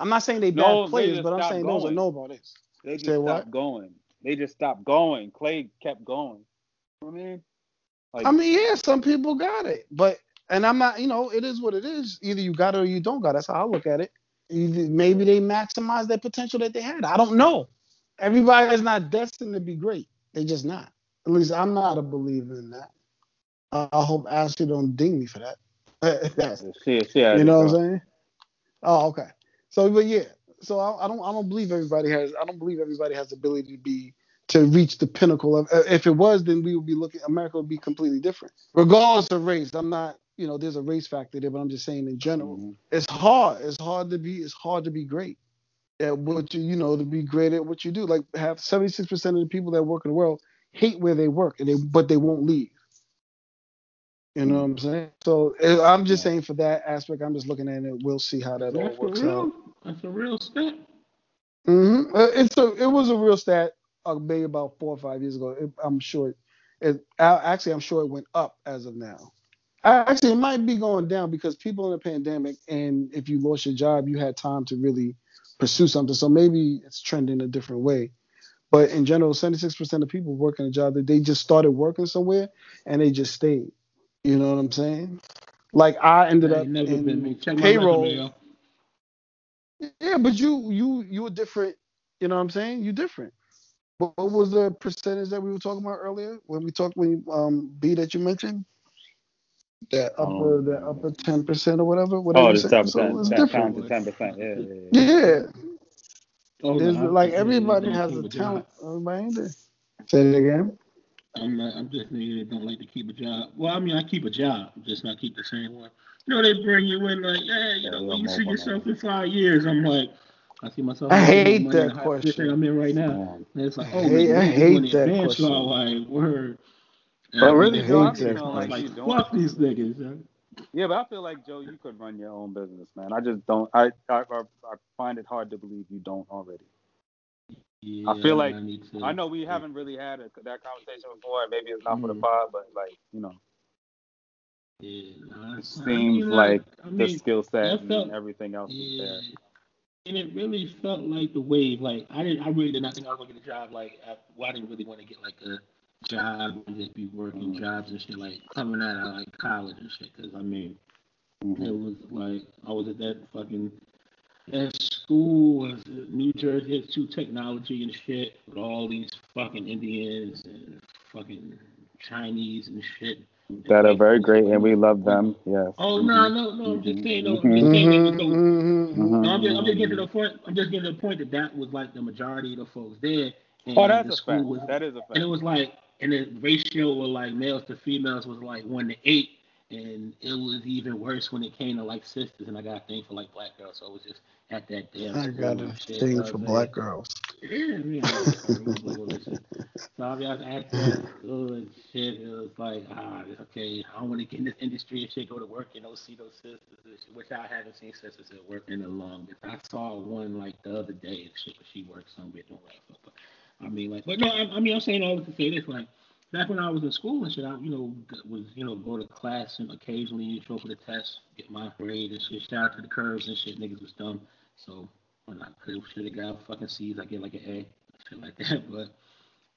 I'm not saying they bad No, they players, just but I'm saying those are going. nobodies. they just Say stopped what? going. They just stopped going. Clay kept going. You know what I mean? Like, I mean, yeah, some people got it, but and I'm not, you know, it is what it is. Either you got it or you don't got it. That's how I look at it. Either, maybe they maximize their potential that they had. I don't know. Everybody is not destined to be great. They just not. At least I'm not a believer in that. I, I hope Ashley don't ding me for that. she, you know what I'm saying? Oh, okay. So, but yeah. So I, I don't. I don't believe everybody has. I don't believe everybody has the ability to be to reach the pinnacle of. uh, If it was, then we would be looking. America would be completely different, regardless of race. I'm not. You know, there's a race factor there, but I'm just saying in general, Mhm. it's hard. It's hard to be. It's hard to be great at what you. You know, to be great at what you do. Like have 76 percent of the people that work in the world hate where they work, and they but they won't leave. You know what I'm saying? So uh, I'm just saying for that aspect, I'm just looking at it. We'll see how that all works out. That's a real stat. hmm Uh, it's a it was a real stat uh, maybe about four or five years ago. It, I'm sure it, actually I'm sure it went up as of now. Actually, it might be going down because people in the pandemic, and if you lost your job, you had time to really pursue something. So maybe it's trending a different way. But in general, 76% of people working a job that they just started working somewhere and they just stayed. You know what I'm saying? Like I ended I up never in been me. Check payroll. Resume, yo. Yeah, but you you you were different. You know what I'm saying? You different. What, what was the percentage that we were talking about earlier when we talked when um B that you mentioned? That upper Um, that upper ten percent or whatever. Whatever Oh, you the said. ten So percent, it's ten different. to ten percent. Yeah, yeah, yeah. Yeah. Oh, There's no, like just a nigga that everybody don't has keep a talent. Everybody ain't there. Say it again. I'm not, I'm just a nigga that don't like to keep a job. Well, I mean, I keep a job, just not keep the same one. You know, they bring you in like, yeah, you know, you're where you see yourself in five years. I'm like, I see myself I hate money that in a higher position question. I'm in right now. And it's like, I oh, hate- man, I hate that advanced question. law, like, word. And But I'm really, like, I hate be that feeling like like, you doing. fuck these niggas. man. Yeah, but I feel like Joe, you could run your own business, man. I just don't. I I, I, I find it hard to believe you don't already. Yeah, I feel like- need I know we haven't really had a, that conversation before, maybe it's not for the Mm. pod, but like you know, Yeah, nah, it's- I Seems mean, like I the skill set and everything else is Yeah. there. And it really felt like the wave. Like I didn't, I really did not think I was gonna get a job. Like I, well, I didn't really want to get like a job and just be working jobs and shit. Like coming out of like college and shit. Cause I mean, Mhm. it was like I was at that fucking that school was New Jersey Institute of Technology and shit with all these fucking Indians and fucking Chinese and shit. That are very great, and we love them. Yes. Oh no, no, no! I'm just mm-hmm. saying, no, I'm just saying mm-hmm. that the- mm-hmm. no, I'm just, I'm just getting to the point. I'm just getting to the point that that was like the majority of the folks there. And Oh, that's the a school fact. Was, That is a fact. and it was like, and the ratio of like males to females was like one to eight, and it was even worse when it came to like sisters. And I got a thing for like black girls, so it was just at that damn. I got a and thing for black girls. Yeah, I mean, I was all this shit. So I was at that school and shit. It was like, ah, okay, I don't want to get in this industry and shit, go to work and don't see those sisters, which I haven't seen sisters at work in a long time. I saw one like the other day and shit, but she works somewhere doing whatever. But I mean, like, but no, I, I mean, I'm saying all this to say this, like, back when I was in school and shit, I, you know, was, you know, go to class and occasionally show up for the test, get my grade and shit. Shout out to the curves and shit, niggas was dumb. So when I could should have got fucking C's, I get like an A, shit like that. But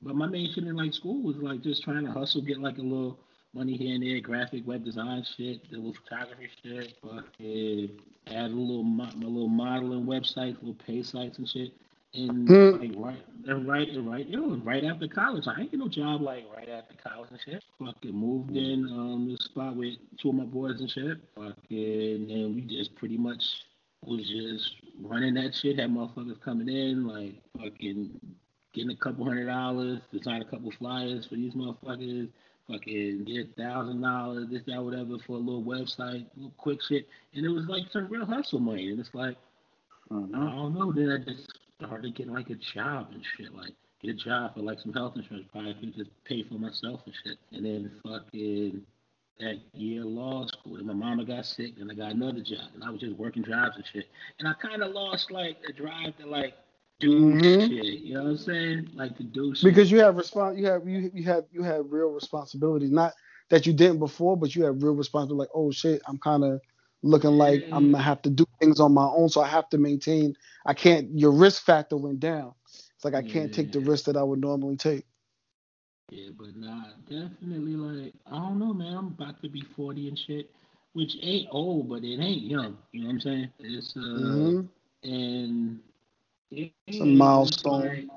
but my main shit in like school was like just trying to hustle, get like a little money here and there, graphic, web design shit, the little photography shit, fucking add a little my little modeling websites, little pay sites and shit. And Hmm. like right and right and right, you know, right after college. I ain't get no job like right after college and shit. Fucking moved in um this spot with two of my boys and shit. Fucking and we just pretty much was just running that shit, had motherfuckers coming in, like fucking getting a couple hundred dollars, design a couple flyers for these motherfuckers, fucking get a thousand dollars, this, that, whatever for a little website, little quick shit. And it was like some real hustle money. And it's like, I Mhm. don't know, then I just started getting like a job and shit, like get a job for like some health insurance, probably could just pay for myself and shit. And then fucking that year law school, and my mama got sick, and I got another job, and I was just working jobs and shit. And I kind of lost like the drive to like do Mhm. shit. You know what I'm saying? Like to do shit. Because you have respons you have you you have you have real responsibilities. Not that you didn't before, but you have real responsibility. Like, oh shit, I'm kind of looking like I'm gonna have to do things on my own, so I have to maintain. I can't. Your risk factor went down. It's like I can't take the risk that I would normally take. Yeah, but nah, definitely like I don't know, man. I'm about to be 40 and shit, which ain't old, but it ain't young. You know what I'm saying? It's uh, Mhm. and it, It's a milestone. like-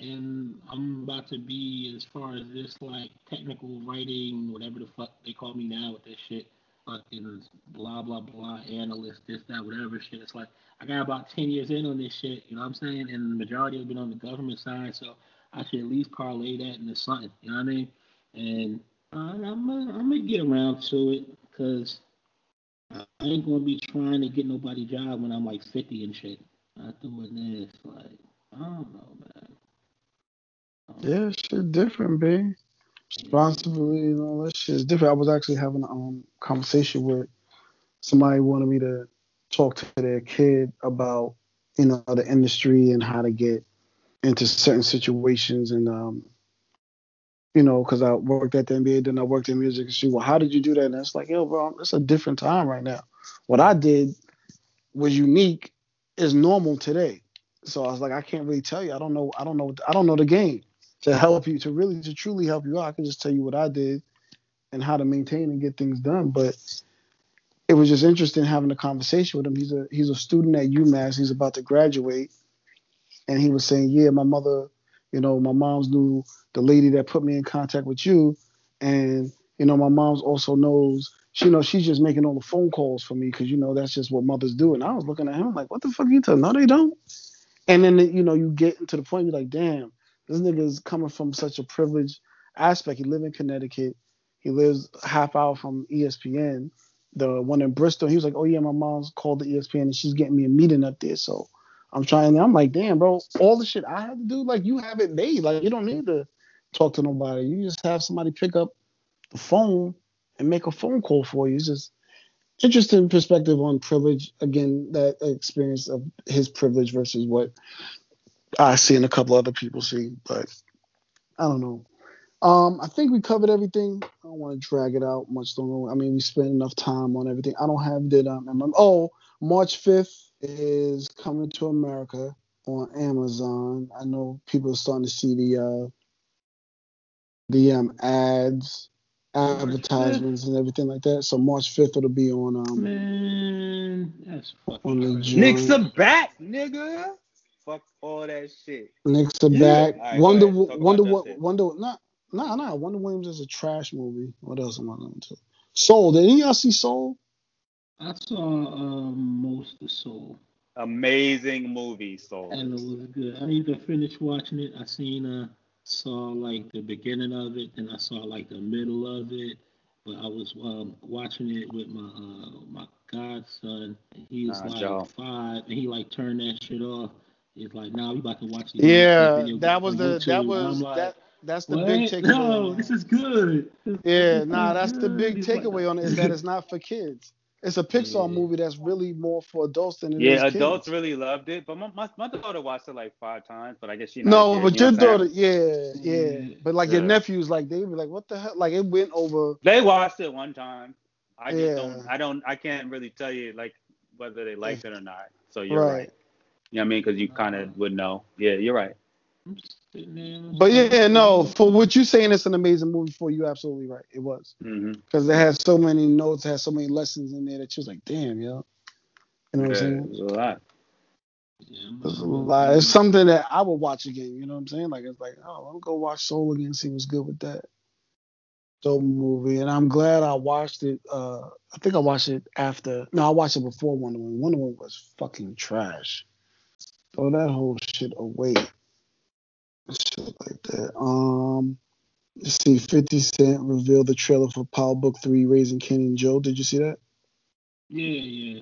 and I'm about to be as far as this like technical writing, whatever the fuck they call me now with this shit, fucking blah blah blah analyst, this that whatever shit. It's like I got about 10 years in on this shit. You know what I'm saying? And the majority have been on the government side, so I should at least parlay that into something. You know what I mean? And I'm gonna, get around to it because I ain't gonna be trying to get nobody job when I'm like 50 and shit. Doing this. Like I don't know, man. Don't know. Yeah, shit different, babe. Responsibility and all that shit is different. I was actually having a um, conversation with somebody wanted me to talk to their kid about, you know, the industry and how to get into certain situations and um you know, because I worked at the NBA, then I worked in music. And she, well, how did you do that? And it's like, yo, bro, it's a different time right now. What I did was unique, is normal today. So I was like, I can't really tell you. I don't know. I don't know. I don't know the game to help you to really to truly help you out. I can just tell you what I did and how to maintain and get things done. But it was just interesting having a conversation with him. He's a he's a student at UMass. He's about to graduate, and he was saying, yeah, my mother, you know, my mom's knew the lady that put me in contact with you, and you know, my mom's also knows. She knows she's just making all the phone calls for me because you know that's just what mothers do. And I was looking at him like, what the fuck you talking? No, they don't. And then you know you get to the point you're like, damn, this is coming from such a privileged aspect. He live in Connecticut. He lives half hour from ESPN, the one in Bristol. He was like, oh yeah, my mom's called the ESPN and she's getting me a meeting up there. So I'm trying. I'm like, damn, bro, all the shit I have to do, like you have it made. Like you don't need to talk to nobody. You just have somebody pick up the phone and make a phone call for you. It's just interesting perspective on privilege. Again, that experience of his privilege versus what I see and a couple other people see. But I don't know. Um, I think we covered everything. I don't want to drag it out much longer. I mean, we spent enough time on everything. I don't have it. Um, oh, March fifth is coming to America on Amazon. I know people are starting to see the uh, the um, ads, advertisements, and everything like that. So March fifth it'll be on um Man, that's on the crazy. joint. Nick's a back, nigga. Fuck all that shit. Knicks are back. All right, Wonder go ahead. Talk Wonder about Wo- Wonder nah nah nah. Wonder Williams is a trash movie. What else am I going to? Soul. Did any of y'all see Soul? I saw um, most of Soul, Amazing movie, so and it was good. I need to finish watching it. I seen uh saw like the beginning of it, and I saw like the middle of it. But I was um, watching it with my uh, my godson. and He's Nah, like Joe. five, and he like turned that shit off. He's like, "Now "Nah, we about to watch these Yeah, videos that was the YouTube." that was like, that that's the what? big takeaway. No, this is good. This- Yeah, this nah, is that's the big takeaway on it is that it's not for kids. It's a Pixar movie that's really more for adults than it is yeah, kids. adults really loved it. But my, my, my daughter watched it like five times, but I guess she not No, here, but you know your daughter, saying? yeah, yeah. Yeah. But like your nephews, like they be like, what the hell? Like it went over. They watched it one time. I just Yeah. don't. I don't. I can't really tell you like whether they liked it or not. So you're Right. right. You know what I mean? Because you kind of would know. Yeah, you're right. I'm I'm But yeah, no, for what you're saying, it's an amazing movie for you. Absolutely right. It was because it had so many notes, it had so many lessons in there that you was like, damn, yo. You know what I'm saying? it was a lot. It's, a I'm- lot. it's something that I would watch again. You know what I'm saying? Like it's like, oh, I'll go watch Soul again, see what's good with that. Dope movie, and I'm glad I watched it. Uh, I think I watched it after. No, I watched it before Wonder Woman. Wonder Woman was fucking trash. Throw that whole shit away. Shit like that. Um, let's see. 50 Cent revealed the trailer for Power Book Three, Raising Kanan Joe. Did you see that? Yeah, yeah.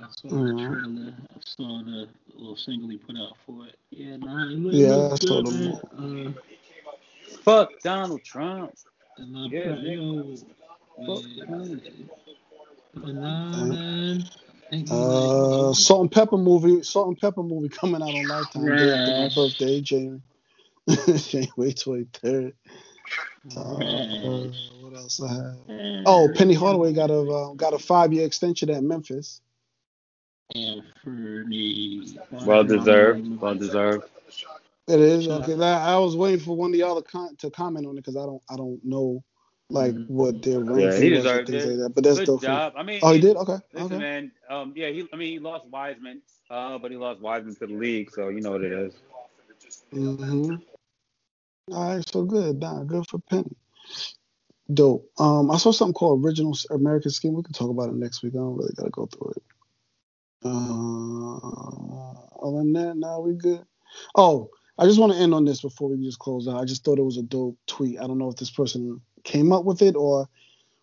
I saw the Mhm. trailer. I saw the little single he put out for it. Yeah, nah, it look, Yeah, it I looks saw good, the. Uh, Fuck Donald Trump. and Yeah, put, yo, Fuck man, but nah, man. Ain't no Uh, Salt-N-Pepa movie. Salt-N-Pepa movie coming out on Lifetime day after my birthday, January. January 23rd. Uh, Trash. what else I have? Oh, Penny Hardaway got a uh, got a five year extension at Memphis. Well deserved. Well deserved. It is okay. that- I was waiting for one of y'all to, con- to comment on it because I don't I don't know like Mhm. what their ranking Yeah, he was and deserved things it. like that. But that's Good dope. job. I mean, Oh, he did. Okay. Listen, okay. man. Um, yeah, he. I mean, he lost Wiseman. Uh, but he lost Wiseman to the league, so you know what it is. hmm All right, so good. Nah, good for Penny. Dope. Um, I saw something called Original American Scheme. We can talk about it next week. I don't really gotta go through it. Uh, other than that, nah, we good. Oh, I just want to end on this before we just close out. I just thought it was a dope tweet. I don't know if this person came up with it or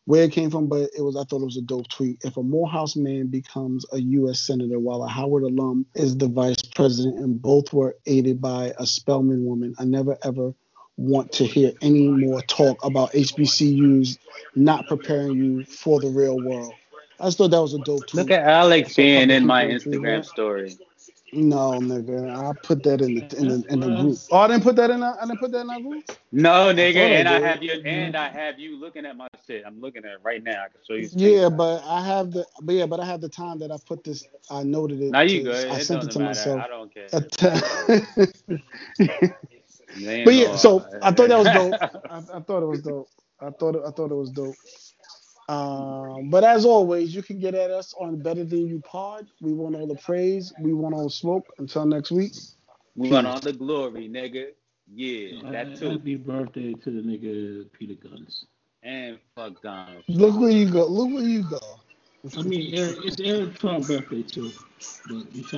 where it came from, but it was I thought it was a dope tweet. If a Morehouse man becomes a U.S. senator while a Howard alum is the vice president, and both were aided by a Spelman woman, I never ever want to hear any more talk about HBCUs not preparing you for the real world. I just thought that was a dope tweet. Look at Alex being in my Instagram story. No, nigga, I put that in the in the, in the group. Oh, I didn't put that in. The, I didn't put that in our group. No, nigga, I and I did. have you, and I have you looking at my shit. I'm looking at it right now. I can show you. Yeah, but I have the but yeah, but I have the time that I put this. I noted it. Now you to- good. I It sent it to doesn't matter. myself. I don't care. A t- They ain't but yeah, so oh, I thought that was dope. I, I thought it was dope. I thought it, I thought it was dope. Um, but as always, you can get at us on Better Than You Pod. We want all the praise. We want all the smoke. Until next week. we want all the glory, nigga. Yeah, that too. Happy birthday to the nigga Peter Guns. And fuck Donald. Look where you go. Look where you go. I mean, it's Eric Trump's birthday too. But we try